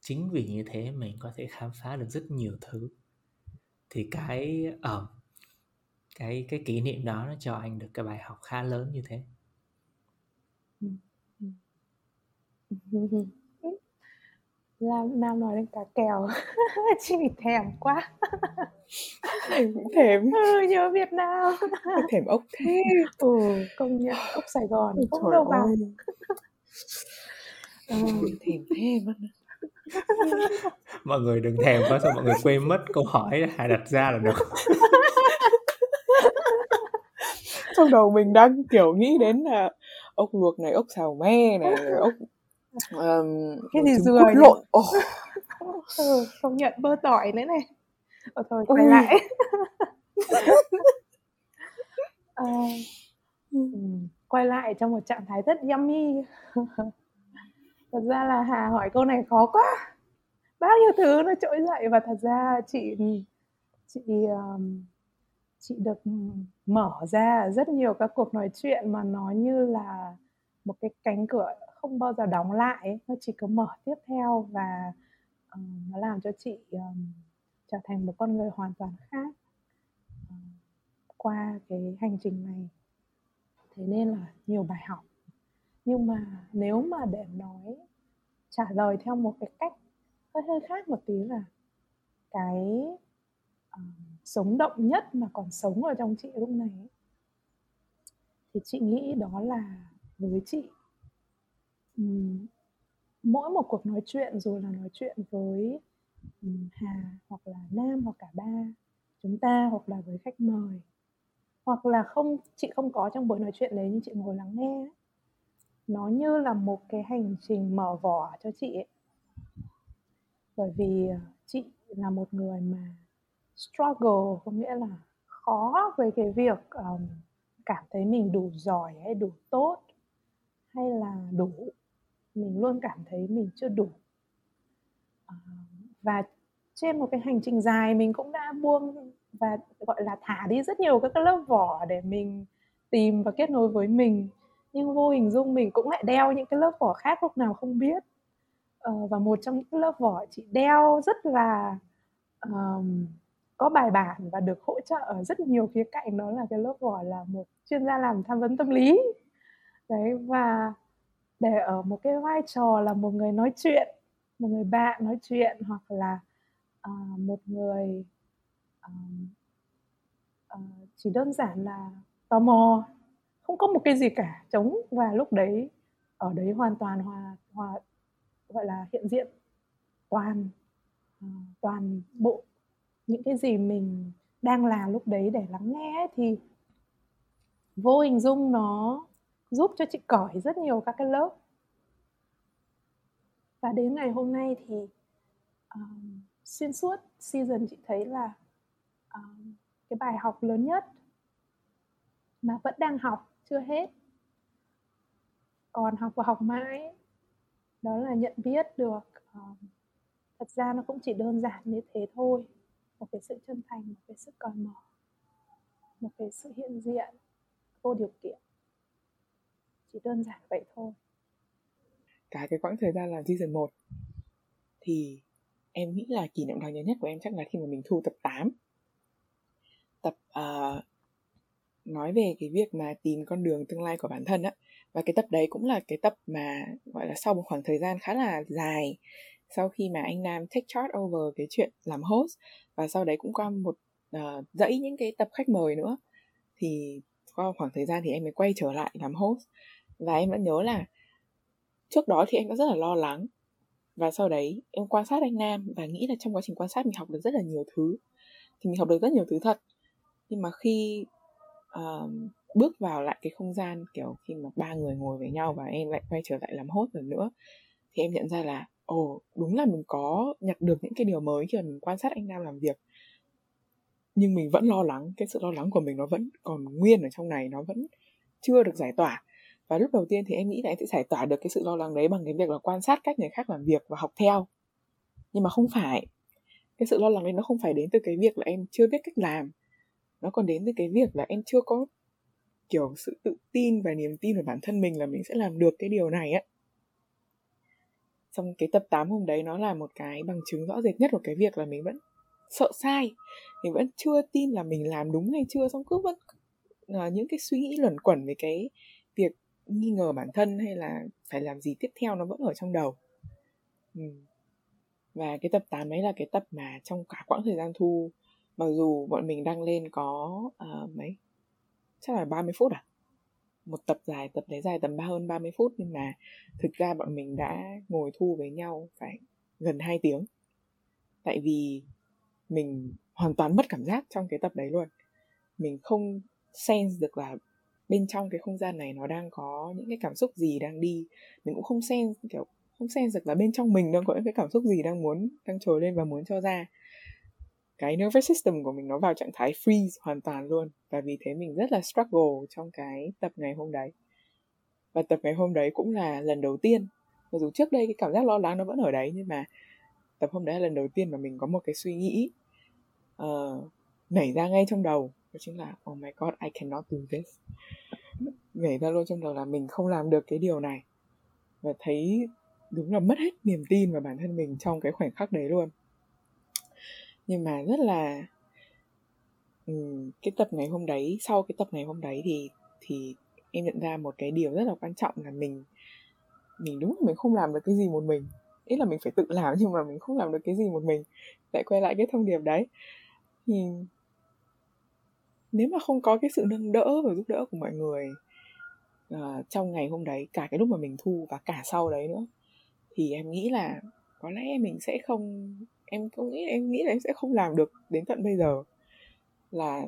chính vì như thế mình có thể khám phá được rất nhiều thứ. Thì cái ở uh, cái cái kỷ niệm đó nó cho anh được cái bài học khá lớn như thế. Lam Nam nói đến cá kèo. Chị thèm quá. Thèm ừ, nhớ Việt Nam. Thèm ốc thế. Ừ, công nhận ốc Sài Gòn không đâu bằng ừ. thèm thèm mọi người đừng thèm quá sao mọi người quên mất câu hỏi Hải đặt ra là được. Trong đầu mình đang kiểu nghĩ đến là ốc luộc này ốc xào me này ốc um, cái gì dừa lộn. Oh. ừ, công nhận bơ tỏi nữa này. Ờ thôi quay lại. À, quay lại trong một trạng thái rất yummy. Thật ra là hà hỏi câu này khó quá. Bao nhiêu thứ nó trỗi dậy và thật ra chị chị um, chị được mở ra rất nhiều các cuộc nói chuyện mà nó như là một cái cánh cửa không bao giờ đóng lại nó chỉ có mở tiếp theo và uh, nó làm cho chị um, trở thành một con người hoàn toàn khác uh, qua cái hành trình này. Thế nên là nhiều bài học. Nhưng mà nếu mà để nói trả lời theo một cái cách hơi hơi khác một tí là cái uh, sống động nhất mà còn sống ở trong chị lúc này thì chị nghĩ đó là với chị mỗi một cuộc nói chuyện rồi là nói chuyện với Hà hoặc là Nam hoặc cả ba chúng ta hoặc là với khách mời hoặc là không chị không có trong buổi nói chuyện đấy nhưng chị ngồi lắng nghe nó như là một cái hành trình mở vỏ cho chị ấy. bởi vì ờ, chị là một người mà struggle có nghĩa là khó với cái việc um, cảm thấy mình đủ giỏi hay đủ tốt hay là đủ mình luôn cảm thấy mình chưa đủ. Ờ, và trên một cái hành trình dài mình cũng đã buông và gọi là thả đi rất nhiều các cái lớp vỏ để mình tìm và kết nối với mình. Nhưng vô hình dung mình cũng lại đeo những cái lớp vỏ khác lúc nào không biết. Ờ, và một trong những lớp vỏ chị đeo rất là um, có bài bản và được hỗ trợ ở rất nhiều khía cạnh đó là cái lớp vỏ là một chuyên gia làm tham vấn tâm lý. Đấy và để ở một cái vai trò là một người nói chuyện một người bạn nói chuyện hoặc là uh, một người uh, uh, chỉ đơn giản là tò mò. Không có một cái gì cả chống và lúc đấy ở đấy hoàn toàn hòa hòa gọi là hiện diện toàn uh, toàn bộ những cái gì mình đang làm lúc đấy để lắng nghe ấy, thì vô hình dung nó giúp cho chị cởi rất nhiều các cái lớp. Và đến ngày hôm nay thì um, xuyên suốt season chị thấy là um, cái bài học lớn nhất mà vẫn đang học chưa hết còn học và học mãi đó là nhận biết được um, thật ra nó cũng chỉ đơn giản như thế thôi một cái sự chân thành một cái sự cởi mở một cái sự hiện diện vô điều kiện chỉ đơn giản vậy thôi. Cả cái quãng thời gian làm season 1 thì em nghĩ là kỷ niệm đáng nhớ nhất của em chắc là khi mà mình thu tập 8 tập uh, nói về cái việc mà tìm con đường tương lai của bản thân á. Và cái tập đấy cũng là cái tập mà gọi là sau một khoảng thời gian khá là dài sau khi mà anh Nam take charge over cái chuyện làm host và sau đấy cũng qua một uh, dãy những cái tập khách mời nữa thì qua khoảng thời gian thì em mới quay trở lại làm host và em vẫn nhớ là trước đó thì em đã rất là lo lắng. Và sau đấy em quan sát anh Nam và nghĩ là trong quá trình quan sát mình học được rất là nhiều thứ. Thì mình học được rất nhiều thứ thật. Nhưng mà khi uh, bước vào lại cái không gian kiểu khi mà ba người ngồi với nhau và em lại quay trở lại làm hốt lần nữa thì em nhận ra là ồ đúng là mình có nhặt được những cái điều mới khi mà mình quan sát anh Nam làm việc. Nhưng mình vẫn lo lắng cái sự lo lắng của mình nó vẫn còn nguyên ở trong này nó vẫn chưa được giải tỏa và lúc đầu tiên thì em nghĩ là em sẽ giải tỏa được cái sự lo lắng đấy bằng cái việc là quan sát cách người khác làm việc và học theo. Nhưng mà không phải. Cái sự lo lắng đấy nó không phải đến từ cái việc là em chưa biết cách làm. Nó còn đến từ cái việc là em chưa có kiểu sự tự tin và niềm tin về bản thân mình là mình sẽ làm được cái điều này á. Trong cái tập 8 hôm đấy nó là một cái bằng chứng rõ rệt nhất của cái việc là mình vẫn sợ sai. Mình vẫn chưa tin là mình làm đúng hay chưa. Xong cứ vẫn uh, những cái suy nghĩ luẩn quẩn về cái nghi ngờ bản thân hay là phải làm gì tiếp theo nó vẫn ở trong đầu. Ừ. và cái tập 8 ấy là cái tập mà trong cả quãng thời gian thu mặc dù bọn mình đăng lên có uh, mấy chắc là 30 phút à? Một tập dài tập đấy dài tầm ba hơn 30 phút nhưng mà thực ra bọn mình đã ngồi thu với nhau phải gần 2 tiếng. Tại vì mình hoàn toàn mất cảm giác trong cái tập đấy luôn. Mình không sense được là bên trong cái không gian này nó đang có những cái cảm xúc gì đang đi. Mình cũng không xem kiểu không xem được là bên trong mình đang có những cái cảm xúc gì đang muốn đang trồi lên và muốn cho ra. Cái nervous system của mình nó vào trạng thái freeze hoàn toàn luôn. Và vì thế mình rất là struggle trong cái tập ngày hôm đấy. Và tập ngày hôm đấy cũng là lần đầu tiên. Mặc dù trước đây cái cảm giác lo lắng nó vẫn ở đấy nhưng mà tập hôm đấy là lần đầu tiên mà mình có một cái suy nghĩ uh, nảy ra ngay trong đầu đó chính là oh my god I cannot do this. Nhảy ra luôn trong đầu là mình không làm được cái điều này. Và thấy đúng là mất hết niềm tin vào bản thân mình trong cái khoảnh khắc đấy luôn. Nhưng mà rất là ừ, cái tập ngày hôm đấy sau cái tập ngày hôm đấy thì thì em nhận ra một cái điều rất là quan trọng là mình mình đúng là mình không làm được cái gì một mình. Ý là mình phải tự làm nhưng mà mình không làm được cái gì một mình. Lại quay lại cái thông điệp đấy. Thì nếu mà không có cái sự nâng đỡ và giúp đỡ của mọi người uh, trong ngày hôm đấy cả cái lúc mà mình thu và cả sau đấy nữa thì em nghĩ là có lẽ mình sẽ không em cũng nghĩ em nghĩ là em sẽ không làm được đến tận bây giờ. Là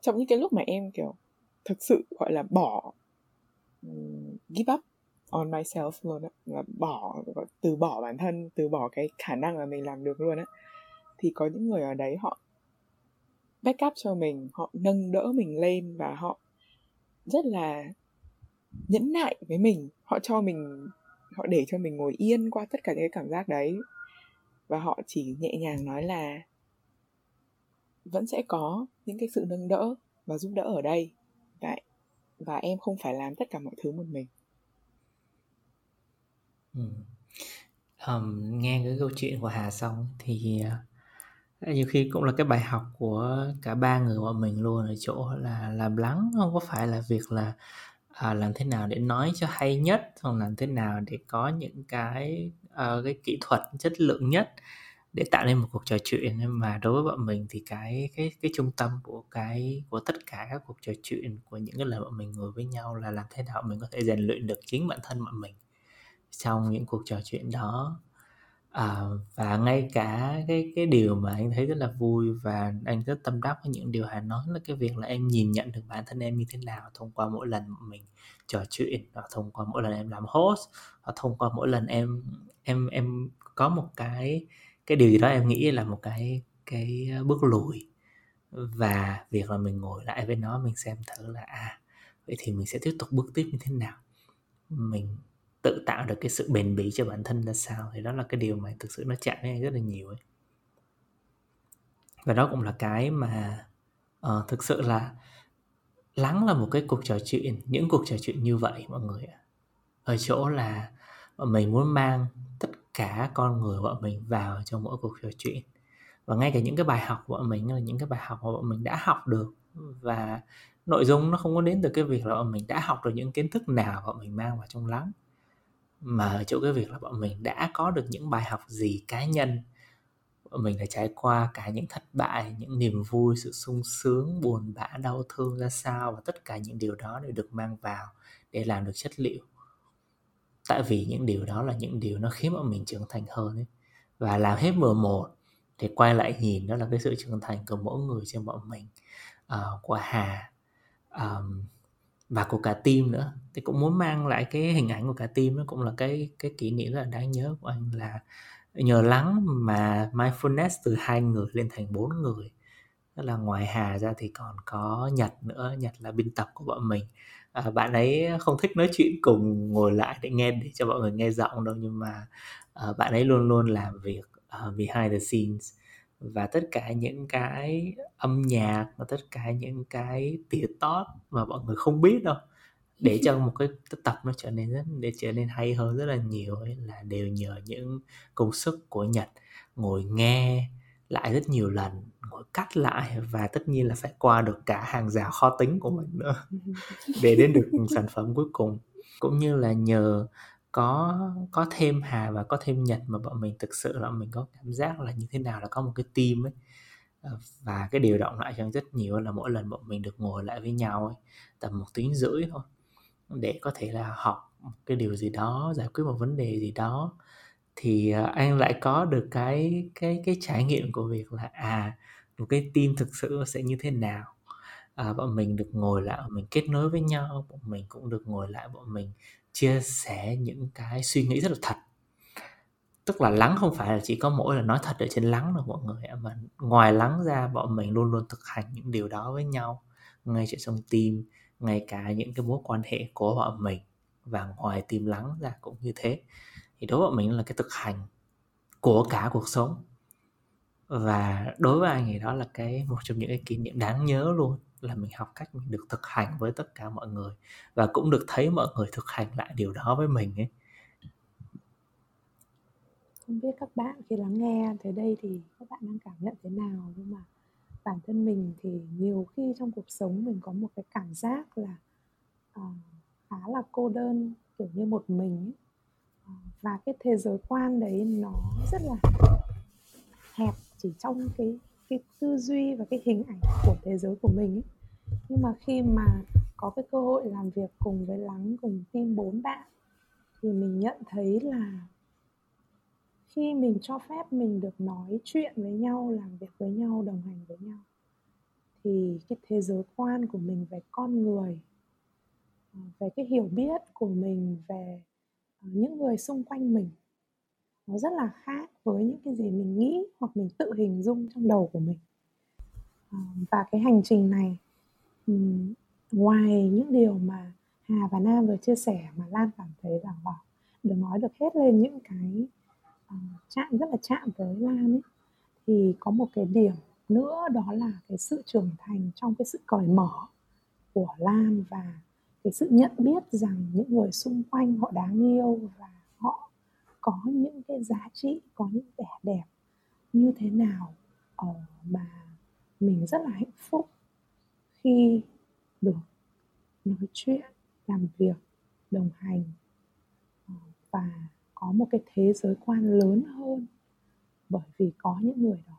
trong những cái lúc mà em kiểu thực sự gọi là bỏ um, give up on myself luôn á là bỏ từ bỏ bản thân từ bỏ cái khả năng mà mình làm được luôn á thì có những người ở đấy họ backup cho mình họ nâng đỡ mình lên và họ rất là nhẫn nại với mình. Họ cho mình họ để cho mình ngồi yên qua tất cả những cái cảm giác đấy. Và họ chỉ nhẹ nhàng nói là vẫn sẽ có những cái sự nâng đỡ và giúp đỡ ở đây. Vậy và em không phải làm tất cả mọi thứ một mình. Ừ. um, nghe cái câu chuyện của Hà xong thì à, nhiều khi cũng là cái bài học của cả ba người bọn mình luôn ở chỗ là làm lắng không có phải là việc là à, làm thế nào để nói cho hay nhất hoặc làm thế nào để có những cái uh, cái kỹ thuật chất lượng nhất để tạo nên một cuộc trò chuyện. Mà đối với bọn mình thì cái cái cái trung tâm của cái của tất cả các cuộc trò chuyện của những cái lần bọn mình ngồi với nhau là làm thế nào mình có thể rèn luyện được chính bản thân bọn mình trong những cuộc trò chuyện đó à, và ngay cả cái cái điều mà anh thấy rất là vui và anh rất tâm đắc với những điều Hà nói là cái việc là em nhìn nhận được bản thân em như thế nào thông qua mỗi lần mình trò chuyện và thông qua mỗi lần em làm host và thông qua mỗi lần em em em có một cái cái điều gì đó em nghĩ là một cái cái bước lùi. Và việc là mình ngồi lại với nó mình xem thử là à vậy thì mình sẽ tiếp tục bước tiếp như thế nào? Mình tự tạo được cái sự bền bỉ cho bản thân ra sao thì đó là cái điều mà thực sự nó chạm đến rất là nhiều ấy. Và đó cũng là cái mà uh, thực sự là lắng là một cái cuộc trò chuyện những cuộc trò chuyện như vậy mọi người ạ. Ở chỗ là mình muốn mang tất cả con người bọn mình vào trong mỗi cuộc trò chuyện. Và ngay cả những cái bài học của bọn mình là những cái bài học mà bọn mình đã học được và nội dung nó không có đến từ cái việc là bọn mình đã học được những kiến thức nào bọn mình mang vào trong lắng mà ở chỗ cái việc là bọn mình đã có được những bài học gì cá nhân bọn mình đã trải qua cả những thất bại những niềm vui sự sung sướng buồn bã đau thương ra sao và tất cả những điều đó đều được mang vào để làm được chất liệu tại vì những điều đó là những điều nó khiến bọn mình trưởng thành hơn ấy. và làm hết mùa một thì quay lại nhìn đó là cái sự trưởng thành của mỗi người trên bọn mình uh, của Hà um, và của cả team nữa. Thì cũng muốn mang lại cái hình ảnh của cả team nó cũng là cái cái kỷ niệm rất là đáng nhớ của anh là nhờ lắng mà mindfulness từ hai người lên thành bốn người. Tức là ngoài Hà ra thì còn có Nhật nữa Nhật là biên tập của bọn mình. À, bạn ấy không thích nói chuyện cùng ngồi lại để nghe để cho mọi người nghe giọng đâu nhưng mà à, bạn ấy luôn luôn làm việc uh, behind the scenes và tất cả những cái âm nhạc và tất cả những cái tỉa tót mà mọi người không biết đâu. Để cho một cái tập nó trở nên rất để trở nên hay hơn rất là nhiều ấy là đều nhờ những công sức của Nhật ngồi nghe lại rất nhiều lần ngồi cắt lại và tất nhiên là phải qua được cả hàng rào kho tính của mình nữa để đến được sản phẩm cuối cùng. Cũng như là nhờ có có thêm Hà và có thêm Nhật mà bọn mình thực sự là mình có cảm giác là như thế nào là có một cái team ấy. Ờ, và cái điều động lại cho rất nhiều là mỗi lần bọn mình được ngồi lại với nhau ấy, tầm một tiếng rưỡi thôi để có thể là học một cái điều gì đó giải quyết một vấn đề gì đó. Thì ờ, anh lại có được cái cái cái trải nghiệm của việc là à một cái team thực sự sẽ như thế nào. À, bọn mình được ngồi lại bọn mình kết nối với nhau bọn mình cũng được ngồi lại bọn mình chia sẻ những cái suy nghĩ rất là thật. Tức là lắng không phải là chỉ có mỗi là nói thật ở trên lắng đâu mọi người mà ngoài lắng ra bọn mình luôn luôn thực hành những điều đó với nhau, ngay trên trong tim ngay cả những cái mối quan hệ của bọn mình và ngoài tim lắng ra cũng như thế. Thì đối với bọn mình là cái thực hành của cả cuộc sống. Và đối với anh thì đó là cái một trong những cái kỷ niệm đáng nhớ luôn là mình học cách mình được thực hành với tất cả mọi người và cũng được thấy mọi người thực hành lại điều đó với mình ấy không biết các bạn khi lắng nghe tới đây thì các bạn đang cảm nhận thế nào nhưng mà bản thân mình thì nhiều khi trong cuộc sống mình có một cái cảm giác là uh, khá là cô đơn kiểu như một mình ấy. Ờ, và cái thế giới quan đấy nó rất là hẹp chỉ trong cái cái tư duy và cái hình ảnh của thế giới của mình ấy. nhưng mà khi mà có cái cơ hội làm việc cùng với lắng, cùng team bốn bạn, thì mình nhận thấy là khi mình cho phép mình được nói chuyện với nhau, làm việc với nhau, đồng hành với nhau, thì cái thế giới quan của mình về con người ờ, về cái hiểu biết của mình, về ờ, những người xung quanh mình nó rất là khác với những cái gì mình nghĩ hoặc mình tự hình dung trong đầu của mình. À, và cái hành trình này ngoài những điều mà Hà và Nam vừa chia sẻ mà Lan cảm thấy là wow, được nói được hết lên những cái ờ, chạm rất là chạm với Lan ấy thì có một cái điểm nữa đó là cái sự trưởng thành trong cái sự cởi mở của Lan và cái sự nhận biết rằng những người xung quanh họ đáng yêu và có những cái giá trị, có những vẻ đẹp như thế nào ờ, mà mình rất là hạnh phúc khi được nói chuyện, làm việc, đồng hành ờ, và có một cái thế giới quan lớn hơn bởi vì có những người đó.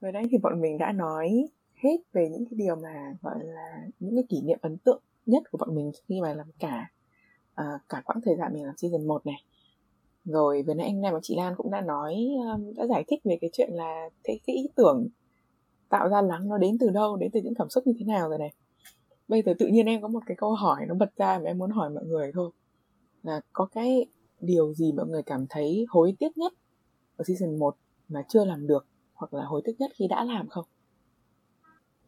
Vừa nãy thì bọn mình đã nói hết về những cái điều mà, gọi là, những cái kỷ niệm ấn tượng nhất của bọn mình khi mà làm cả uh, cả quãng thời gian mình làm season 1 này. Rồi vừa nãy anh Nam và chị Lan cũng đã nói um, đã giải thích về cái chuyện là cái, cái ý tưởng tạo ra lắng nó đến từ đâu đến từ những cảm xúc như thế nào rồi này. Bây giờ tự nhiên em có một cái câu hỏi nó bật ra mà em muốn hỏi mọi người thôi. Là có cái điều gì mọi người cảm thấy hối tiếc nhất ở season 1 mà chưa làm được hoặc là hối tiếc nhất khi đã làm không?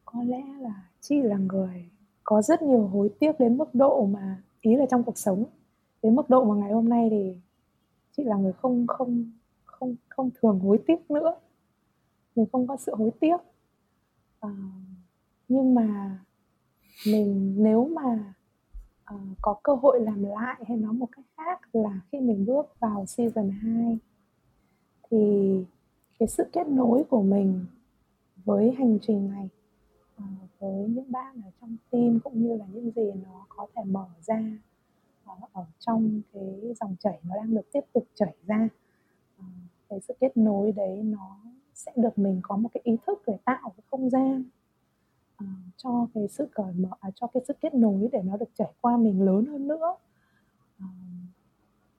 Có lẽ là chị là người có rất nhiều hối tiếc đến mức độ mà ý là trong cuộc sống đến mức độ mà ngày hôm nay thì chị là người không không không không thường hối tiếc nữa. Mình không có sự hối tiếc. À, nhưng mà mình nếu mà uh, có cơ hội làm lại hay nói một cách khác là khi mình bước vào season 2 thì cái sự kết nối của mình với hành trình này Ờ, với những bác ở trong tim cũng như là những gì nó có thể mở ra ờ, ở trong cái dòng chảy nó đang được tiếp tục chảy ra. Ờ, cái sự kết nối đấy nó sẽ được mình có một cái ý thức để tạo cái không gian uh, cho cái sự cởi mở à, cho cái sự kết nối để nó được trải qua mình lớn hơn nữa. Uh,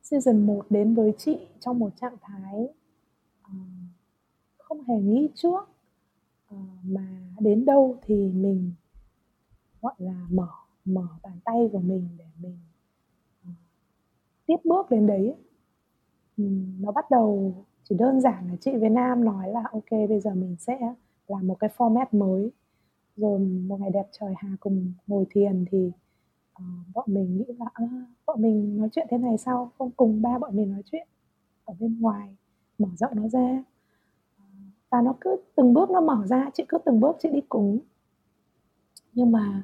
season 1 đến với chị trong một trạng thái uh, không hề nghĩ trước. Ờ, mà đến đâu thì mình gọi là mở mở bàn tay của mình để mình uh, tiếp bước đến đấy. Um, nó bắt đầu chỉ đơn giản là chị Việt Nam nói là ok bây giờ mình sẽ làm một cái format mới. Rồi một ngày đẹp trời Hà cùng ngồi thiền thì uh, bọn mình nghĩ là à, bọn mình nói chuyện thế này sao? Không cùng ba bọn mình nói chuyện ở bên ngoài mở rộng nó ra và nó cứ từng bước nó mở ra chị cứ từng bước chị đi cúng. Nhưng mà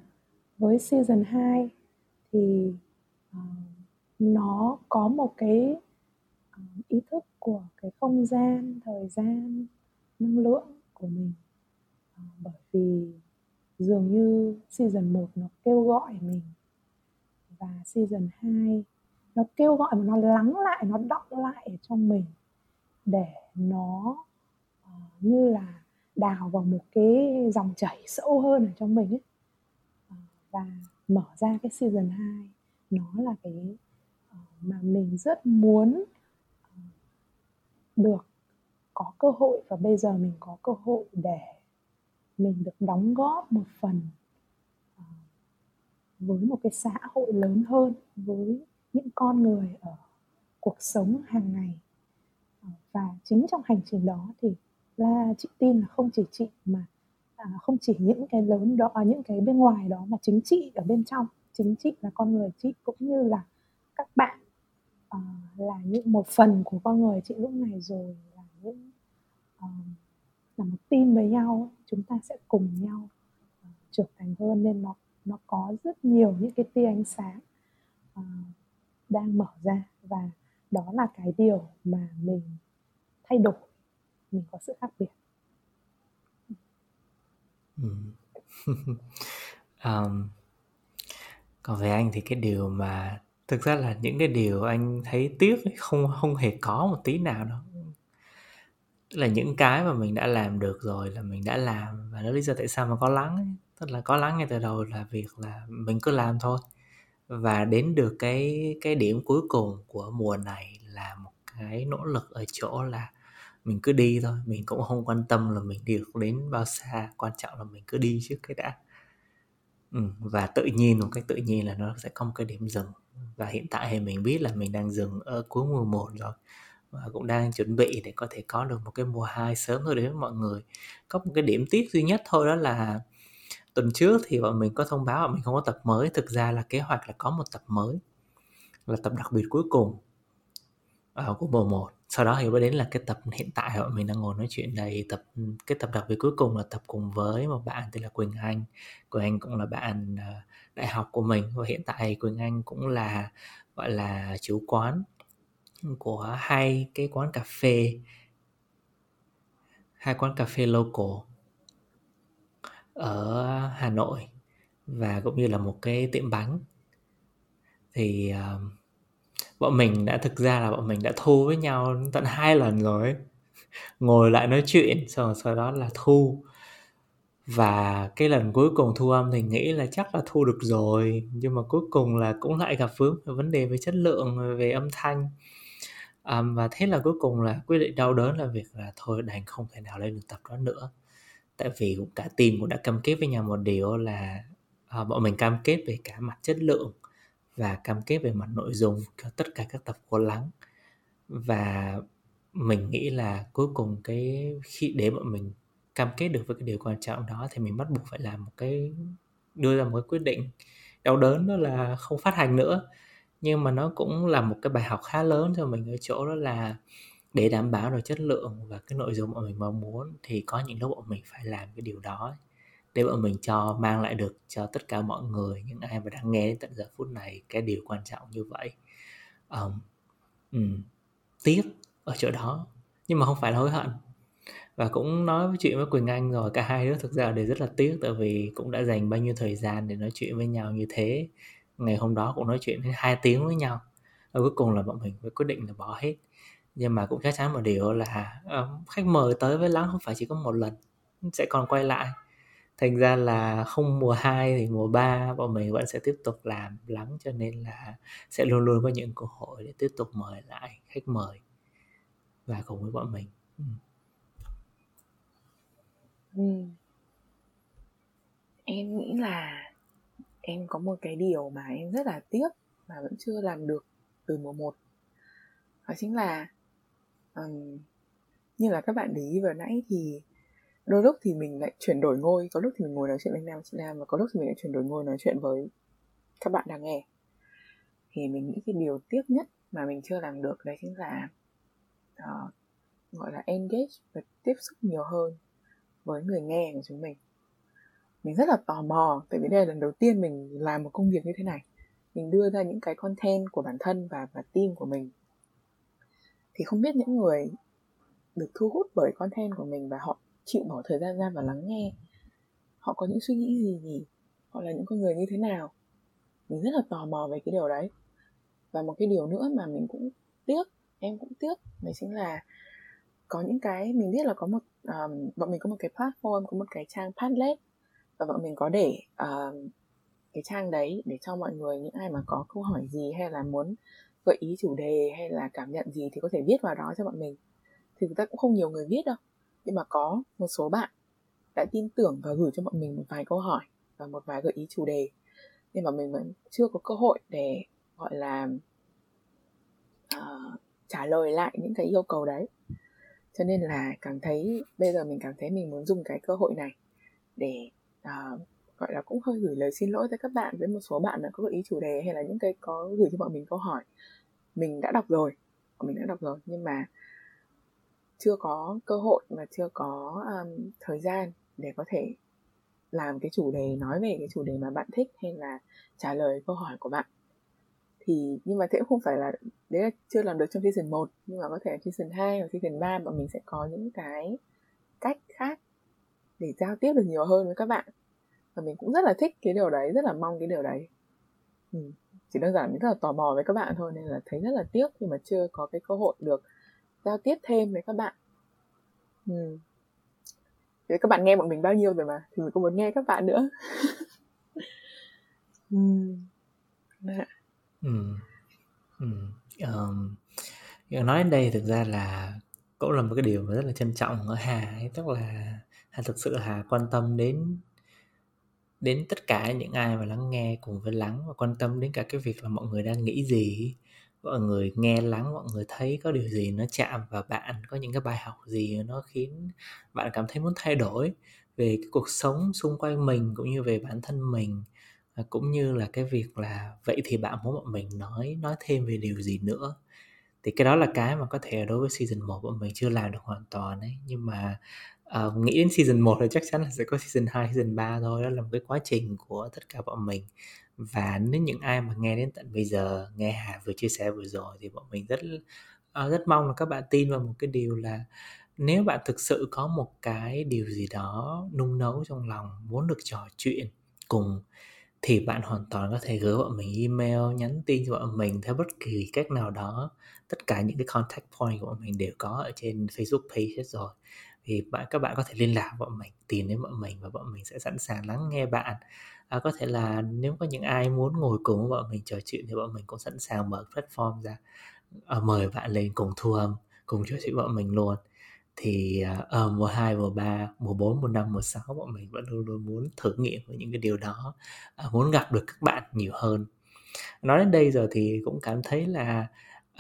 với season 2 thì uh, nó có một cái uh, ý thức của cái không gian thời gian năng lượng của mình. Uh, bởi vì dường như season 1 nó kêu gọi mình và season 2 nó kêu gọi mà nó lắng lại nó đọng lại ở trong mình để nó như là đào vào một cái dòng chảy sâu hơn ở trong mình ấy. Ờ, và mở ra cái season 2 nó là cái ờ, mà mình rất muốn ờ, được có cơ hội và bây giờ mình có cơ hội để mình được đóng góp một phần với một cái xã hội lớn hơn với những con người ở cuộc sống hàng ngày. Và chính trong hành trình đó thì là chị tin là không chỉ chị mà à, không chỉ những cái lớn đó à, những cái bên ngoài đó mà chính chị ở bên trong. Chính chị là con người chị cũng như là các bạn. Uh, là những một phần của con người chị lúc này rồi là những uh, là một team với nhau chúng ta sẽ cùng nhau uh, trưởng thành hơn nên nó nó có rất nhiều những cái tia ánh sáng uh, đang mở ra. Và đó là cái điều mà mình thay đổi mình có sự khác biệt. Um, còn về anh thì cái điều mà thực ra là những cái điều anh thấy tiếc không không hề có một tí nào đâu. Là những cái mà mình đã làm được rồi là mình đã làm và nó lý do tại sao mà có lắng ấy. tức là có lắng ngay từ đầu là việc là mình cứ làm thôi. Và đến được cái cái điểm cuối cùng của mùa này là một cái nỗ lực ở chỗ là mình cứ đi thôi mình cũng không quan tâm là mình đi được đến bao xa quan trọng là mình cứ đi trước cái đã. Ừ, và tự nhiên một cách tự nhiên là nó sẽ có một cái điểm dừng. Và hiện tại thì mình biết là mình đang dừng ở cuối mùa 1 rồi và cũng đang chuẩn bị để có thể có được một cái mùa 2 sớm thôi đến với mọi người. Có một cái điểm tiếc duy nhất thôi đó là tuần trước thì bọn mình có thông báo là mình không có tập mới. Thực ra là kế hoạch là có một tập mới là tập đặc biệt cuối cùng uh, của mùa 1 sau đó thì mới đến là cái tập hiện tại bọn mình đang ngồi nói chuyện này tập cái tập đặc biệt cuối cùng là tập cùng với một bạn tên là Quỳnh Anh. Quỳnh Anh cũng là bạn à, đại học của mình. Và hiện tại Quỳnh Anh cũng là gọi là chủ quán của hai cái quán cà phê hai quán cà phê local ở Hà Nội và cũng như là một cái tiệm bánh. Thì uh, bọn mình đã thực ra là bọn mình đã thu với nhau tận hai lần rồi. Ngồi lại nói chuyện sau sau đó là thu. Và cái lần cuối cùng thu âm thì nghĩ là chắc là thu được rồi nhưng mà cuối cùng là cũng lại gặp vướng vấn đề về chất lượng về âm thanh. À, và thế là cuối cùng là quyết định đau đớn là việc là thôi đành không thể nào lên được tập đó nữa. Tại vì cũng cả team cũng đã cam kết với nhau một điều là à, bọn mình cam kết về cả mặt chất lượng và cam kết về mặt nội dung cho tất cả các tập cố lắng. Và mình nghĩ là cuối cùng cái khi để bọn mình cam kết được với cái điều quan trọng đó thì mình bắt buộc phải làm một cái, đưa ra một cái quyết định đau đớn đó là không phát hành nữa. Nhưng mà nó cũng là một cái bài học khá lớn cho mình ở chỗ đó là để đảm bảo được chất lượng và cái nội dung mà mình mong muốn thì có những lúc bọn mình phải làm cái điều đó để bọn mình cho mang lại được cho tất cả mọi người những ai mà đang nghe đến tận giờ phút này cái điều quan trọng như vậy um, um, tiếc ở chỗ đó. Nhưng mà không phải là hối hận. Và cũng nói với chuyện với Quỳnh Anh rồi cả hai đứa thực ra đều rất là tiếc tại vì cũng đã dành bao nhiêu thời gian để nói chuyện với nhau như thế. Ngày hôm đó cũng nói chuyện đến hai tiếng với nhau. Và cuối cùng là bọn mình mới quyết định là bỏ hết. Nhưng mà cũng chắc chắn một điều là um, khách mời tới với lắm không phải chỉ có một lần sẽ còn quay lại thành ra là không mùa 2 thì mùa 3 bọn mình vẫn sẽ tiếp tục làm lắng cho nên là sẽ luôn luôn có những cơ hội để tiếp tục mời lại khách mời và cùng với bọn mình. Ừ. ừ. Em nghĩ là em có một cái điều mà em rất là tiếc mà vẫn chưa làm được từ mùa một. Đó chính là um, như là các bạn để ý vừa nãy thì đôi lúc thì mình lại chuyển đổi ngôi có lúc thì mình ngồi nói chuyện với anh nam chị nam và có lúc thì mình lại chuyển đổi ngôi nói chuyện với các bạn đang nghe. Thì mình nghĩ cái điều tiếc nhất mà mình chưa làm được đấy chính là uh, gọi là engage và tiếp xúc nhiều hơn với người nghe của chúng mình. Mình rất là tò mò tại vì đây là lần đầu tiên mình làm một công việc như thế này. Mình đưa ra những cái content của bản thân và và team của mình. Thì không biết những người được thu hút bởi content của mình và họ chịu bỏ thời gian ra và lắng nghe. Họ có những suy nghĩ gì nhỉ? Họ là những con người như thế nào? Mình rất là tò mò về cái điều đấy. Và một cái điều nữa mà mình cũng tiếc em cũng tiếc đấy chính là có những cái mình biết là có một um, bọn mình có một cái platform có một cái trang Padlet. Và bọn mình có để um, cái trang đấy để cho mọi người những ai mà có câu hỏi gì hay là muốn gợi ý chủ đề hay là cảm nhận gì thì có thể viết vào đó cho bọn mình. Thì thực ra cũng không nhiều người viết đâu nhưng mà có một số bạn đã tin tưởng và gửi cho bọn mình một vài câu hỏi và một vài gợi ý chủ đề. Nhưng mà mình vẫn chưa có cơ hội để gọi là uh, trả lời lại những cái yêu cầu đấy. Cho nên là cảm thấy bây giờ mình cảm thấy mình muốn dùng cái cơ hội này để uh, gọi là cũng hơi gửi lời xin lỗi tới các bạn với một số bạn đã có gợi ý chủ đề hay là những cái có gửi cho bọn mình câu hỏi. Mình đã đọc rồi mình đã đọc rồi nhưng mà chưa có cơ hội và chưa có um, thời gian để có thể làm cái chủ đề nói về cái chủ đề mà bạn thích hay là trả lời câu hỏi của bạn thì nhưng mà thế cũng không phải là đấy là chưa làm được trong season 1 nhưng mà có thể season 2 hoặc season 3 bọn mình sẽ có những cái cách khác để giao tiếp được nhiều hơn với các bạn và mình cũng rất là thích cái điều đấy rất là mong cái điều đấy ừ. chỉ đơn giản mình rất là tò mò với các bạn thôi nên là thấy rất là tiếc khi mà chưa có cái cơ hội được giao tiếp thêm với các bạn ừ. Thế các bạn nghe bọn mình bao nhiêu rồi mà thì mình cũng muốn nghe các bạn nữa ừ. ừ. Ừ. Ừ. Um, nói đến đây thực ra là cũng là một cái điều mà rất là trân trọng ở Hà ấy, tức là Hà thực sự Hà quan tâm đến đến tất cả những ai mà lắng nghe cùng với lắng và quan tâm đến cả cái việc là mọi người đang nghĩ gì mọi người nghe lắng mọi người thấy có điều gì nó chạm vào bạn có những cái bài học gì nó khiến bạn cảm thấy muốn thay đổi về cái cuộc sống xung quanh mình cũng như về bản thân mình à, cũng như là cái việc là vậy thì bạn muốn bọn mình nói nói thêm về điều gì nữa. Thì cái đó là cái mà có thể đối với season 1 bọn mình chưa làm được hoàn toàn ấy. Nhưng mà uh, nghĩ đến season 1 thì chắc chắn là sẽ có season 2, season 3 thôi. Đó là một cái quá trình của tất cả bọn mình và nếu những ai mà nghe đến tận bây giờ, nghe Hà vừa chia sẻ vừa rồi thì bọn mình rất ờ, rất mong là các bạn tin vào một cái điều là nếu bạn thực sự có một cái điều gì đó nung nấu trong lòng, muốn được trò chuyện cùng thì bạn hoàn toàn có thể gửi bọn mình email, nhắn tin cho bọn mình theo bất kỳ cách nào đó. Tất cả những cái contact point của bọn mình đều có ở trên Facebook page hết rồi. Thì bạn, các bạn có thể liên lạc bọn mình, tìm đến bọn mình và bọn mình sẽ sẵn sàng lắng nghe bạn à, có thể là nếu có những ai muốn ngồi cùng với bọn mình trò chuyện thì bọn mình cũng sẵn sàng mở platform ra à, mời bạn lên cùng thu âm cùng trò chuyện với bọn mình luôn. Thì ở uh, mùa 2, mùa 3, mùa 4, mùa 5, mùa 6 bọn mình vẫn luôn luôn muốn thử nghiệm với những cái điều đó uh, muốn gặp được các bạn nhiều hơn. Nói đến đây giờ thì cũng cảm thấy là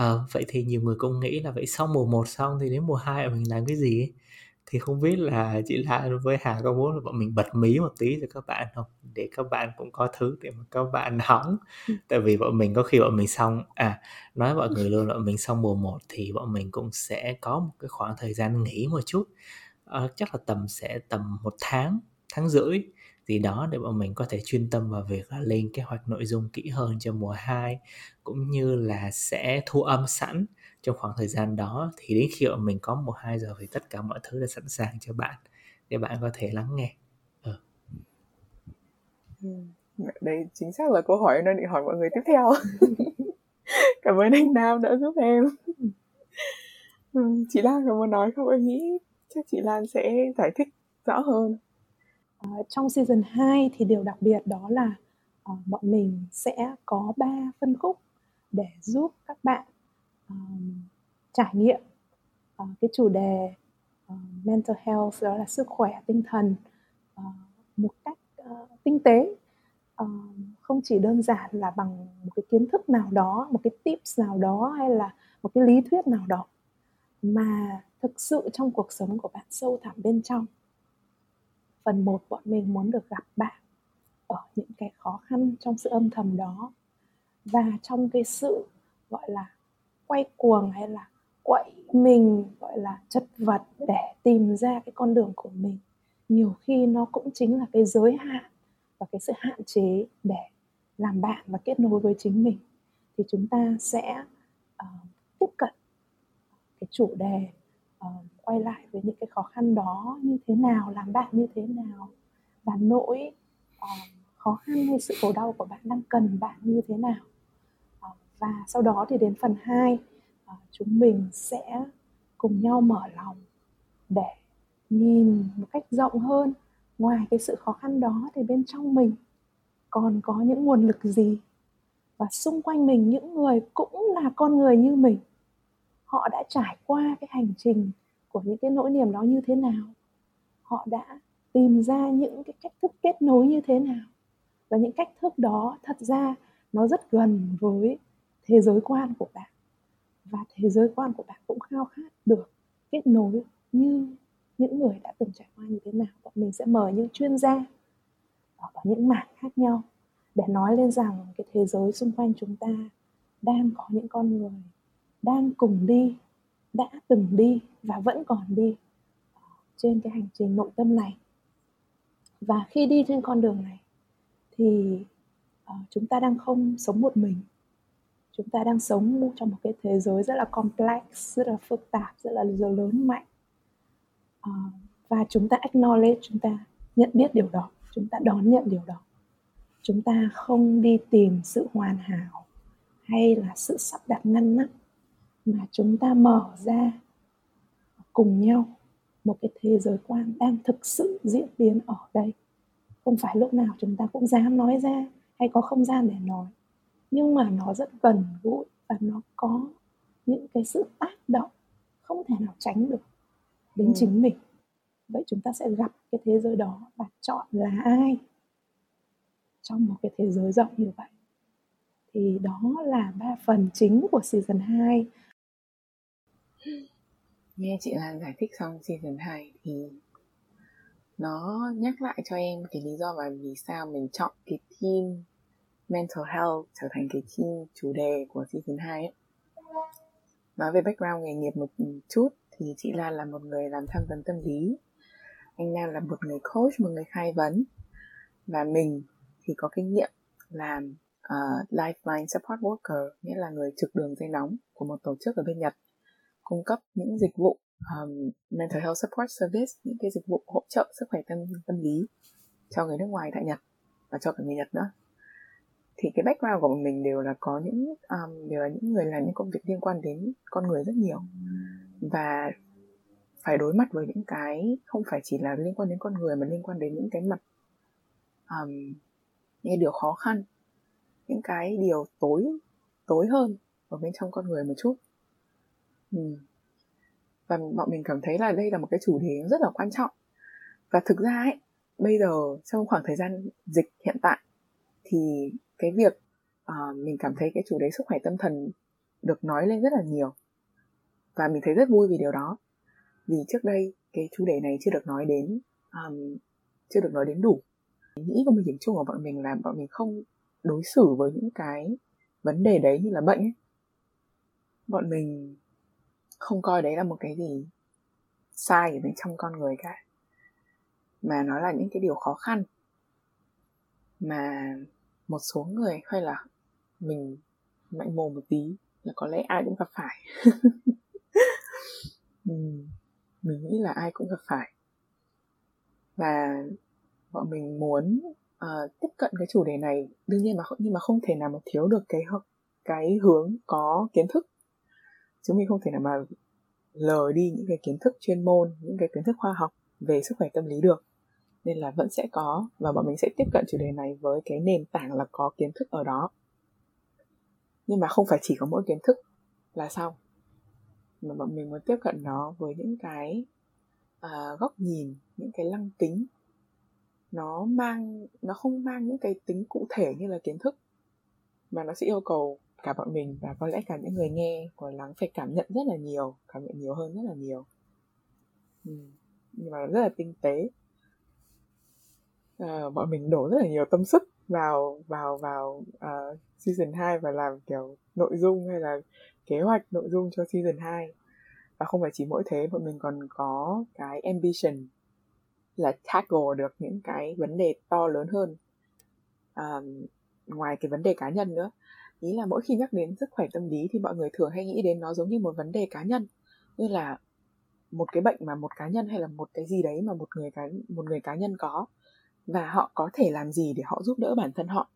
uh, vậy thì nhiều người cũng nghĩ là vậy sau mùa 1 xong thì đến mùa 2 mình làm cái gì thì không biết là chị Lan với Hà có muốn là bọn mình bật mí một tí cho các bạn không? Để các bạn cũng có thứ để mà các bạn hóng ừ. tại vì bọn mình có khi bọn mình xong à nói mọi người luôn là bọn mình xong mùa 1 thì bọn mình cũng sẽ có một cái khoảng thời gian nghỉ một chút. À, chắc là tầm sẽ tầm một tháng tháng rưỡi gì đó để bọn mình có thể chuyên tâm vào việc là lên kế hoạch nội dung kỹ hơn cho mùa 2 cũng như là sẽ thu âm sẵn trong khoảng thời gian đó thì đến khi mà mình có một hai giờ thì tất cả mọi thứ đã sẵn sàng cho bạn để bạn có thể lắng nghe ừ. ừ. đây chính xác là câu hỏi nên định hỏi mọi người tiếp theo cảm ơn anh Nam đã giúp em chị Lan có muốn nói không em nghĩ chắc chị Lan sẽ giải thích rõ hơn à, trong season 2 thì điều đặc biệt đó là uh, bọn mình sẽ có 3 phân khúc để giúp các bạn um, trải nghiệm uh, cái chủ đề uh, mental health đó là sức khỏe tinh thần uh, một cách uh, tinh tế. Uh, không chỉ đơn giản là bằng một cái kiến thức nào đó một cái tips nào đó hay là một cái lý thuyết nào đó mà thực sự trong cuộc sống của bạn sâu thẳm bên trong. Phần một bọn mình muốn được gặp bạn ở những cái khó khăn trong sự âm thầm đó. Và trong cái sự gọi là quay cuồng hay là quậy mình gọi là chất vật để tìm ra cái con đường của mình. Nhiều khi nó cũng chính là cái giới hạn và cái sự hạn chế để làm bạn và kết nối với chính mình. Thì chúng ta sẽ uh, tiếp cận cái chủ đề uh, quay lại với những cái khó khăn đó như thế nào làm bạn như thế nào và nỗi uh, khó khăn hay sự khổ đau của bạn đang cần bạn như thế nào và sau đó thì đến phần 2 à, chúng mình sẽ cùng nhau mở lòng để nhìn một cách rộng hơn. Ngoài cái sự khó khăn đó thì bên trong mình còn có những nguồn lực gì? Và xung quanh mình những người cũng là con người như mình, họ đã trải qua cái hành trình của những cái nỗi niềm đó như thế nào? Họ đã tìm ra những cái cách thức kết nối như thế nào? Và những cách thức đó thật ra nó rất gần với thế giới quan của bạn. Và thế giới quan của bạn cũng khao khát được kết nối như những người đã từng trải qua như thế nào. Bọn mình sẽ mời những chuyên gia ở những mảng khác nhau để nói lên rằng cái thế giới xung quanh chúng ta đang có những con người đang cùng đi đã từng đi và vẫn còn đi trên cái hành trình nội tâm này. Và khi đi trên con đường này thì uh, chúng ta đang không sống một mình chúng ta đang sống trong một cái thế giới rất là complex rất là phức tạp rất là lớn mạnh. Uh, và chúng ta acknowledge chúng ta nhận biết điều đó chúng ta đón nhận điều đó. Chúng ta không đi tìm sự hoàn hảo hay là sự sắp đặt ngăn nắp mà chúng ta mở ra cùng nhau một cái thế giới quan đang thực sự diễn biến ở đây. Không phải lúc nào chúng ta cũng dám nói ra hay có không gian để nói nhưng mà nó rất gần gũi và nó có những cái sự tác động không thể nào tránh được đến ừ. chính mình. Vậy chúng ta sẽ gặp cái thế giới đó và chọn là ai trong một cái thế giới rộng như vậy. Thì đó là ba phần chính của season 2 nghe chị Lan giải thích xong season 2 thì nó nhắc lại cho em cái lý do mà vì sao mình chọn cái team mental health trở thành cái team chủ đề của season 2 ấy. Nói về background nghề nghiệp một chút thì chị Lan là một người làm tham vấn tâm lý. Anh Nam là một người coach, một người khai vấn. Và mình thì có kinh nghiệm làm uh, lifeline support worker nghĩa là người trực đường dây nóng của một tổ chức ở bên Nhật cung cấp những dịch vụ um, mental health support service những cái dịch vụ hỗ trợ sức khỏe tâm tâm lý cho người nước ngoài tại Nhật và cho cả người Nhật nữa thì cái background của mình đều là có những um, đều là những người làm những công việc liên quan đến con người rất nhiều. Và phải đối mặt với những cái không phải chỉ là liên quan đến con người mà liên quan đến những cái mặt um, những cái điều khó khăn những cái điều tối tối hơn ở bên trong con người một chút. Ừ. và bọn mình cảm thấy là đây là một cái chủ đề rất là quan trọng. Và thực ra ấy bây giờ trong khoảng thời gian dịch hiện tại thì cái việc uh, mình cảm thấy cái chủ đề sức khỏe tâm thần được nói lên rất là nhiều. Và mình thấy rất vui vì điều đó. Vì trước đây cái chủ đề này chưa được nói đến um, chưa được nói đến đủ. Nghĩ của một điểm chung của bọn mình là bọn mình không đối xử với những cái vấn đề đấy như là bệnh ấy. Bọn mình không coi đấy là một cái gì sai ở bên trong con người cả. Mà nó là những cái điều khó khăn. Mà một số người hay là mình mạnh mồm một tí là có lẽ ai cũng gặp phải. Ừ, mình nghĩ là ai cũng gặp phải. Và bọn mình muốn uh, tiếp cận cái chủ đề này đương nhiên mà nhưng mà không thể nào mà thiếu được cái cái hướng có kiến thức. Chúng mình không thể nào mà lờ đi những cái kiến thức chuyên môn những cái kiến thức khoa học về sức khỏe tâm lý được nên là vẫn sẽ có và bọn mình sẽ tiếp cận chủ đề này với cái nền tảng là có kiến thức ở đó. Nhưng mà không phải chỉ có mỗi kiến thức là xong mà bọn mình muốn tiếp cận nó với những cái uh, góc nhìn những cái lăng kính. Nó mang nó không mang những cái tính cụ thể như là kiến thức mà nó sẽ yêu cầu cả bọn mình và có lẽ cả những người nghe của lắng phải cảm nhận rất là nhiều cảm nhận nhiều hơn rất là nhiều. Ừ. nhưng mà rất là tinh tế. Ờ, bọn mình đổ rất là nhiều tâm sức vào vào vào uh, season 2 và làm kiểu nội dung hay là kế hoạch nội dung cho season 2 và không phải chỉ mỗi thế bọn mình còn có cái ambition là tackle được những cái vấn đề to lớn hơn. Um, ngoài cái vấn đề cá nhân nữa ý là mỗi khi nhắc đến sức khỏe tâm lý thì mọi người thường hay nghĩ đến nó giống như một vấn đề cá nhân. Như là một cái bệnh mà một cá nhân hay là một cái gì đấy mà một người cá một người cá nhân có và họ có thể làm gì để họ giúp đỡ bản thân họ.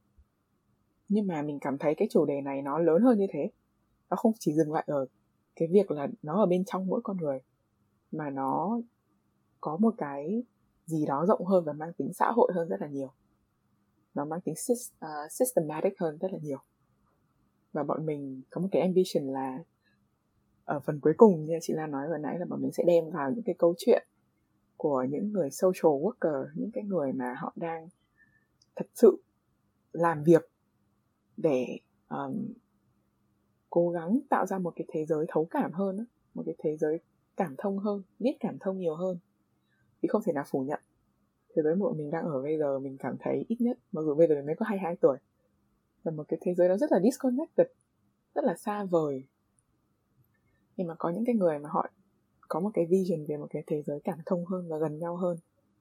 Nhưng mà mình cảm thấy cái chủ đề này nó lớn hơn như thế. Nó không chỉ dừng lại ở cái việc là nó ở bên trong mỗi con người, mà nó có một cái gì đó rộng hơn và mang tính xã hội hơn rất là nhiều. Nó mang tính à, systematic hơn rất là nhiều. Và bọn mình có một cái ambition là, ở phần cuối cùng như chị Lan nói vừa nãy là bọn mình sẽ đem vào những cái câu chuyện của những người social worker những cái người mà họ đang thật sự làm việc để um, cố gắng tạo ra một cái thế giới thấu cảm hơn một cái thế giới cảm thông hơn biết cảm thông nhiều hơn. Thì không thể nào phủ nhận. Thế giới mà mình đang ở bây giờ mình cảm thấy ít nhất mặc dù bây giờ mình mới có 22 tuổi là một cái thế giới nó rất là disconnected rất là xa vời. Nhưng mà có những cái người mà họ có một cái vision về một cái thế giới cảm thông hơn và gần nhau hơn.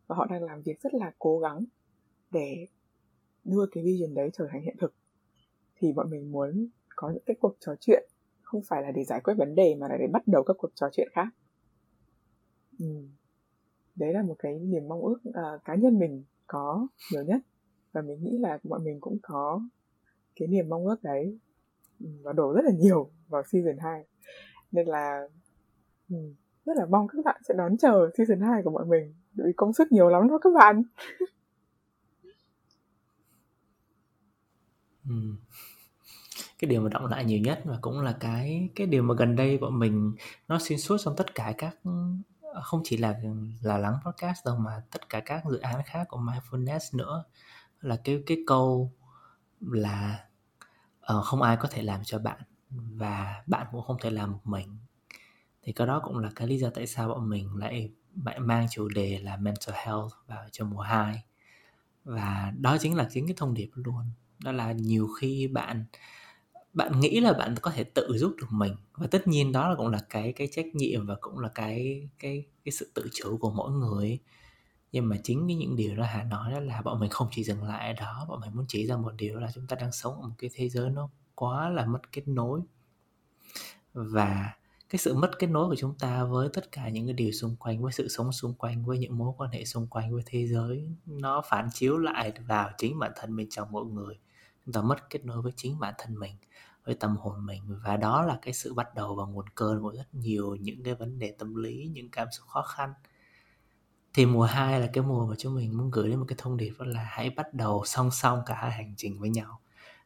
Và họ đang làm việc rất là cố gắng để đưa cái vision đấy trở thành hiện thực. Thì bọn mình muốn có những cái cuộc trò chuyện không phải là để giải quyết vấn đề mà là để bắt đầu các cuộc trò chuyện khác. Ừ. đấy là một cái niềm mong ước uh, cá nhân mình có nhiều nhất. Và mình nghĩ là bọn mình cũng có cái niềm mong ước đấy. Ừ, và đổ rất là nhiều vào season 2 nên là ừ, rất là mong các bạn sẽ đón chờ season 2 của bọn mình vì công sức nhiều lắm đó các bạn. Ừ. cái điều mà động lại nhiều nhất và cũng là cái cái điều mà gần đây bọn mình nó xuyên suốt trong tất cả các không chỉ là là lắng podcast đâu mà tất cả các dự án khác của mindfulness nữa. Là cái cái câu là uh, không ai có thể làm cho bạn và bạn cũng không thể làm một mình thì cái đó cũng là cái lý do tại sao bọn mình lại lại mang chủ đề là mental health vào cho mùa 2 và đó chính là chính cái thông điệp luôn. Đó là nhiều khi bạn bạn nghĩ là bạn có thể tự giúp được mình. Và tất nhiên đó là cũng là cái cái trách nhiệm và cũng là cái cái cái sự tự chủ của mỗi người. Nhưng mà chính cái những điều đó Hà nói đó là bọn mình không chỉ dừng lại ở đó, bọn mình muốn chỉ ra một điều là chúng ta đang sống ở một cái thế giới nó quá là mất kết nối. Và cái sự mất kết nối của chúng ta với tất cả những cái điều xung quanh, với sự sống xung quanh, với những mối quan hệ xung quanh, với thế giới, nó phản chiếu lại vào chính bản thân bên trong mỗi người. Chúng ta mất kết nối với chính bản thân mình, với tâm hồn mình, và đó là cái sự bắt đầu và nguồn cơn của rất nhiều những cái vấn đề tâm lý, những cảm xúc khó khăn. Thì mùa 2 là cái mùa mà chúng mình muốn gửi đến một cái thông điệp đó là hãy bắt đầu song song cả hai hành trình với nhau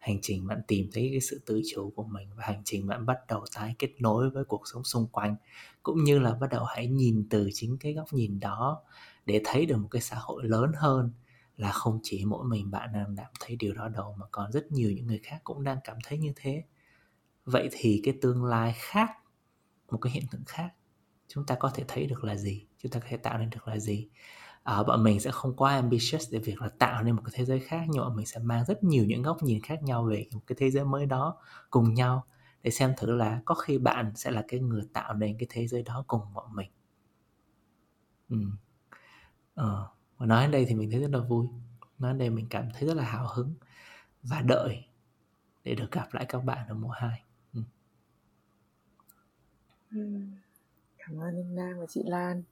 hành trình bạn tìm thấy cái sự tự chủ của mình và hành trình bạn bắt đầu tái kết nối với cuộc sống xung quanh, cũng như là bắt đầu hãy nhìn từ chính cái góc nhìn đó để thấy được một cái xã hội lớn hơn, là không chỉ mỗi mình bạn đang cảm thấy điều đó đâu, mà còn rất nhiều những người khác cũng đang cảm thấy như thế. Vậy thì cái tương lai khác, một cái hiện tượng khác, chúng ta có thể thấy được là gì? Chúng ta có thể tạo nên được là gì? Ở uh, bọn mình sẽ không quá ambitious để việc là tạo nên một cái thế giới khác nhưng mà mình sẽ mang rất nhiều những góc nhìn khác nhau về một cái thế giới mới đó cùng nhau để xem thử là có khi bạn sẽ là cái người tạo nên cái thế giới đó cùng bọn mình ừ. ờ. và nói đến đây thì mình thấy rất là vui nói đến đây mình cảm thấy rất là hào hứng và đợi để được gặp lại các bạn ở mùa 2 ừ. ừ. cảm ơn anh Nam và chị Lan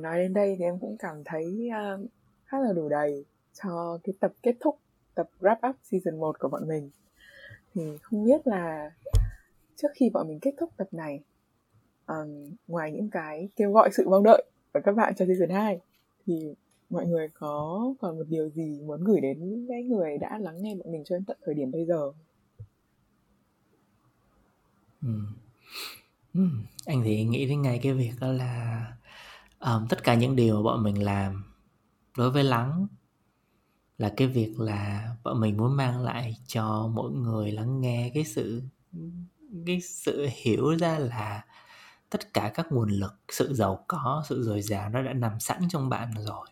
nói đến đây thì em cũng cảm thấy uh, khá là đủ đầy cho cái tập kết thúc tập wrap up season 1 của bọn mình thì không biết là trước khi bọn mình kết thúc tập này um, ngoài những cái kêu gọi sự mong đợi của các bạn cho season 2 thì mọi người có còn một điều gì muốn gửi đến những cái người đã lắng nghe bọn mình cho đến tận thời điểm bây giờ ừ. Ừ. anh thì nghĩ đến ngay cái việc đó là um, tất cả những điều mà bọn mình làm đối với lắng là cái việc là bọn mình muốn mang lại cho mỗi người lắng nghe cái sự cái sự hiểu ra là tất cả các nguồn lực sự giàu có sự dồi dào nó đã nằm sẵn trong bạn rồi.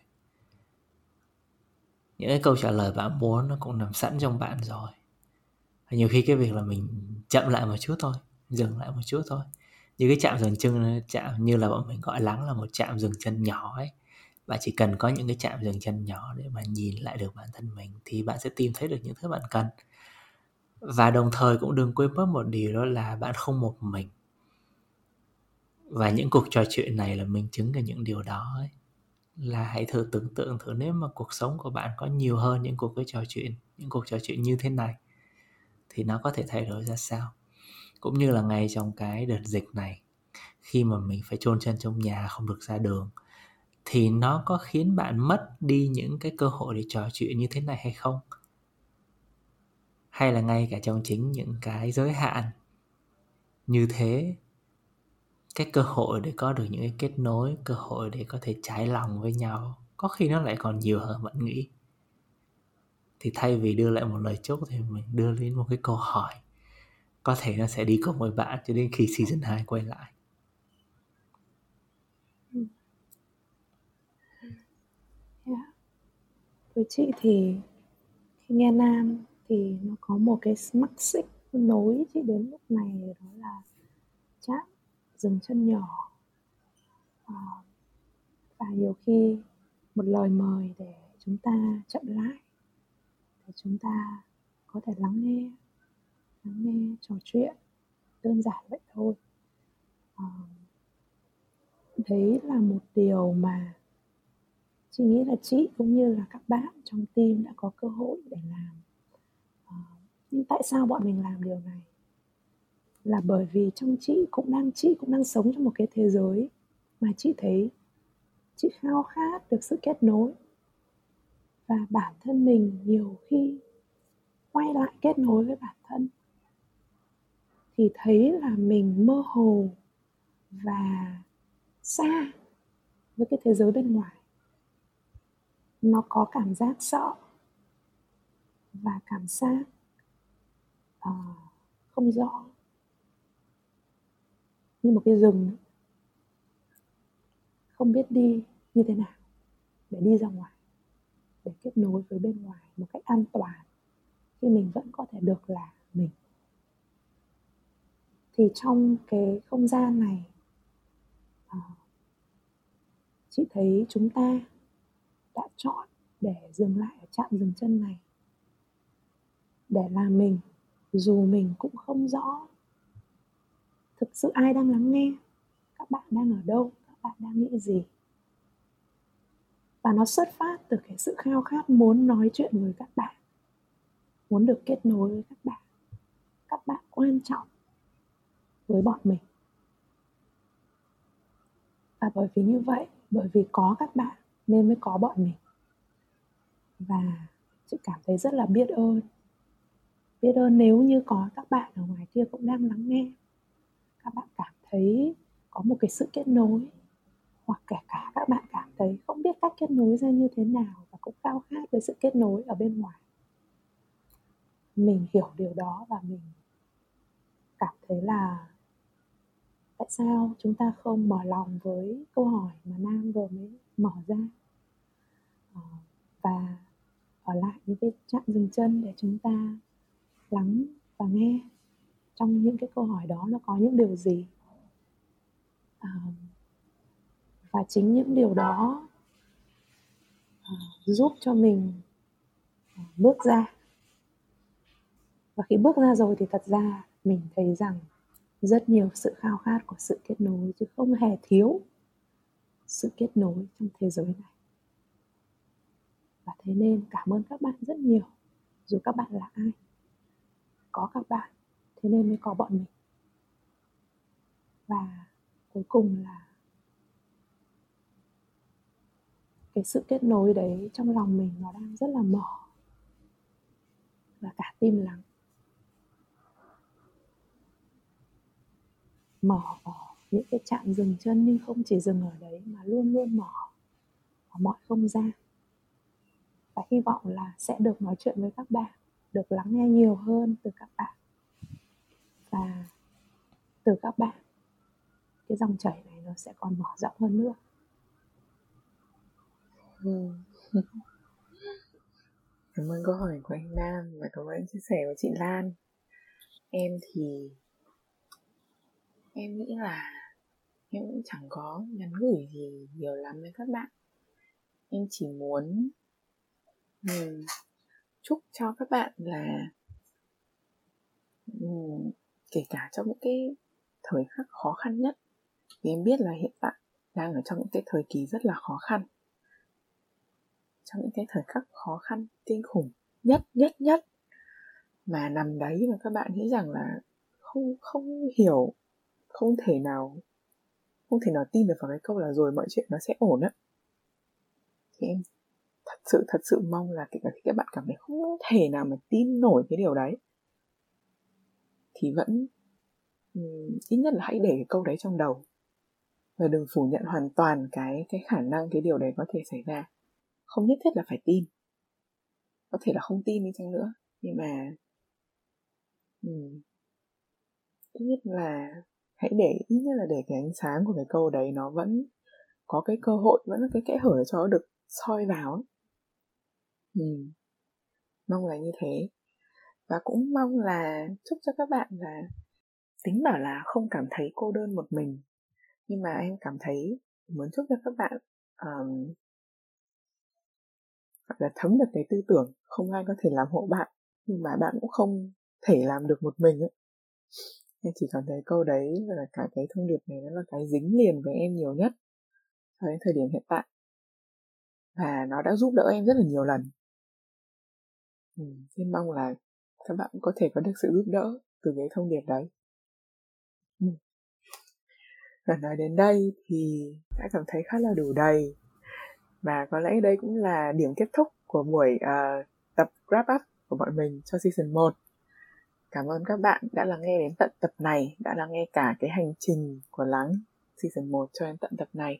Những cái câu trả lời bạn muốn nó cũng nằm sẵn trong bạn rồi. Nhiều khi cái việc là mình chậm lại một chút thôi dừng lại một chút thôi như cái chạm dừng chân chạm như là bọn mình gọi lắng là một chạm dừng chân nhỏ ấy. Bạn chỉ cần có những cái chạm dừng chân nhỏ để mà nhìn lại được bản thân mình thì bạn sẽ tìm thấy được những thứ bạn cần. Và đồng thời cũng đừng quên mất một điều đó là bạn không một mình. Và những cuộc trò chuyện này là minh chứng về những điều đó ấy. là hãy thử tưởng tượng thử nếu mà cuộc sống của bạn có nhiều hơn những cuộc cái trò chuyện, những cuộc trò chuyện như thế này thì nó có thể thay đổi ra sao cũng như là ngay trong cái đợt dịch này, khi mà mình phải chôn chân trong nhà không được ra đường, thì nó có khiến bạn mất đi những cái cơ hội để trò chuyện như thế này hay không? Hay là ngay cả trong chính những cái giới hạn như thế, cái cơ hội để có được những cái kết nối, cơ hội để có thể trải lòng với nhau, có khi nó lại còn nhiều hơn bạn nghĩ? Thì thay vì đưa lại một lời chúc thì mình đưa lên một cái câu hỏi có thể nó sẽ đi cùng với bạn cho đến khi season 2 quay lại. Ừ. Yeah. với chị thì khi nghe nam thì nó có một cái mắc xích nối chị đến lúc này đó là chạm dừng chân nhỏ. À, và nhiều khi một lời mời để chúng ta chậm lại để chúng ta có thể lắng nghe lắng nghe trò chuyện đơn giản vậy thôi. Ờ, à, đấy là một điều mà chị nghĩ là chị cũng như là các bạn trong team đã có cơ hội để làm. À, nhưng tại sao bọn mình làm điều này? Là bởi vì trong chị cũng đang chị cũng đang sống trong một cái thế giới mà chị thấy chị khao khát được sự kết nối. Và bản thân mình nhiều khi quay lại kết nối với bản thân thì thấy là mình mơ hồ và xa với cái thế giới bên ngoài. Nó có cảm giác sợ và cảm giác uh, không rõ. Như một cái rừng không biết đi như thế nào để đi ra ngoài để kết nối với bên ngoài một cách an toàn khi mình vẫn có thể được là mình thì trong cái không gian này ờ, chị thấy chúng ta đã chọn để dừng lại ở trạm dừng chân này. Để làm mình, dù mình cũng không rõ thực sự ai đang lắng nghe, các bạn đang ở đâu, các bạn đang nghĩ gì. Và nó xuất phát từ cái sự khao khát muốn nói chuyện với các bạn, muốn được kết nối với các bạn. Các bạn quan trọng với bọn mình. Và bởi vì như vậy, bởi vì có các bạn nên mới có bọn mình. Và chị cảm thấy rất là biết ơn. Biết ơn nếu như có các bạn ở ngoài kia cũng đang lắng nghe. Các bạn cảm thấy có một cái sự kết nối, hoặc kể cả các bạn cảm thấy không biết cách kết nối ra như thế nào và cũng khao khát với sự kết nối ở bên ngoài. Mình hiểu điều đó và mình cảm thấy là tại sao chúng ta không mở lòng với câu hỏi mà nam vừa mới mở ra? Ờ, và ở lại những cái chạm dừng chân để chúng ta lắng và nghe trong những cái câu hỏi đó nó có những điều gì? À, và chính những điều đó à, giúp cho mình à, bước ra. Và khi bước ra rồi thì thật ra mình thấy rằng rất nhiều sự khao khát của sự kết nối, chứ không hề thiếu sự kết nối trong thế giới này. Và thế nên cảm ơn các bạn rất nhiều. Dù các bạn là ai, có các bạn, thế nên mới có bọn mình. Và cuối cùng là cái sự kết nối đấy trong lòng mình nó đang rất là mở và cả tim lắng. Mở những cái trạm dừng chân nhưng không chỉ dừng ở đấy mà luôn luôn mở ở mọi không gian. Và hy vọng là sẽ được nói chuyện với các bạn, được lắng nghe nhiều hơn từ các bạn. Và từ các bạn, cái dòng chảy này nó sẽ còn mở rộng hơn nữa. Ừ. cảm ơn câu hỏi của anh Nam và cảm ơn chia sẻ của chị Lan. Em thì em nghĩ là em cũng chẳng có nhắn gửi gì nhiều lắm với các bạn. Em chỉ muốn um, chúc cho các bạn là um, kể cả trong những cái thời khắc khó khăn nhất vì em biết là hiện tại đang ở trong những cái thời kỳ rất là khó khăn. Trong những cái thời khắc khó khăn kinh khủng nhất nhất nhất mà nằm đấy mà các bạn nghĩ rằng là không không hiểu không thể nào không thể nào tin được vào cái câu là rồi mọi chuyện nó sẽ ổn á. Thì em thật sự thật sự mong là kể cả khi các bạn cảm thấy không thể nào mà tin nổi cái điều đấy thì vẫn um, ít nhất là hãy để cái câu đấy trong đầu. Và đừng phủ nhận hoàn toàn cái cái khả năng cái điều đấy có thể xảy ra. Không nhất thiết là phải tin. Có thể là không tin đi chăng nữa nhưng mà um, ít nhất là hãy để ít nhất là để cái ánh sáng của cái câu đấy nó vẫn có cái cơ hội vẫn là cái kẽ hở cho nó được soi vào ừ. mong là như thế. Và cũng mong là chúc cho các bạn là tính bảo là không cảm thấy cô đơn một mình. Nhưng mà em cảm thấy muốn chúc cho các bạn um, gọi là thấm được cái tư tưởng không ai có thể làm hộ bạn nhưng mà bạn cũng không thể làm được một mình ấy em chỉ cảm thấy câu đấy và cả cái thông điệp này nó là cái dính liền với em nhiều nhất cho đến thời điểm hiện tại. Và nó đã giúp đỡ em rất là nhiều lần. Ừ, xin mong là các bạn có thể có được sự giúp đỡ từ cái thông điệp đấy. Ừ. và nói đến đây thì đã cảm thấy khá là đủ đầy. Và có lẽ đây cũng là điểm kết thúc của buổi uh, tập wrap up của bọn mình cho season 1 Cảm ơn các bạn đã lắng nghe đến tận tập này, đã lắng nghe cả cái hành trình của Lắng season 1 cho đến tận tập này.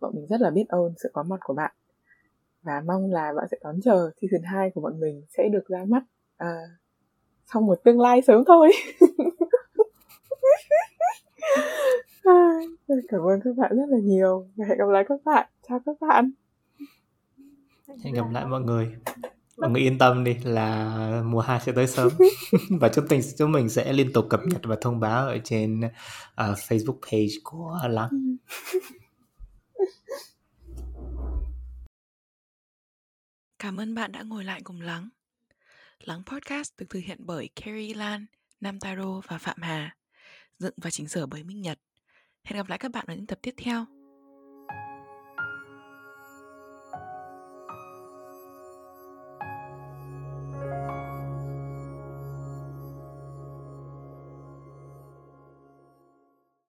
Bọn mình rất là biết ơn sự có mặt của bạn và mong là bạn sẽ đón chờ season 2 của bọn mình sẽ được ra mắt à, trong một tương lai sớm thôi. Cảm ơn các bạn rất là nhiều và hẹn gặp lại các bạn. Chào các bạn. Hẹn gặp lại mọi người mọi người yên tâm đi là mùa 2 sẽ tới sớm và chúng mình chúng mình sẽ liên tục cập nhật và thông báo ở trên uh, Facebook page của Lắng. Cảm ơn bạn đã ngồi lại cùng Lắng. Lắng Podcast được thực hiện bởi Carrie Lan, Nam Taro và Phạm Hà, dựng và chỉnh sửa bởi Minh Nhật. Hẹn gặp lại các bạn ở những tập tiếp theo.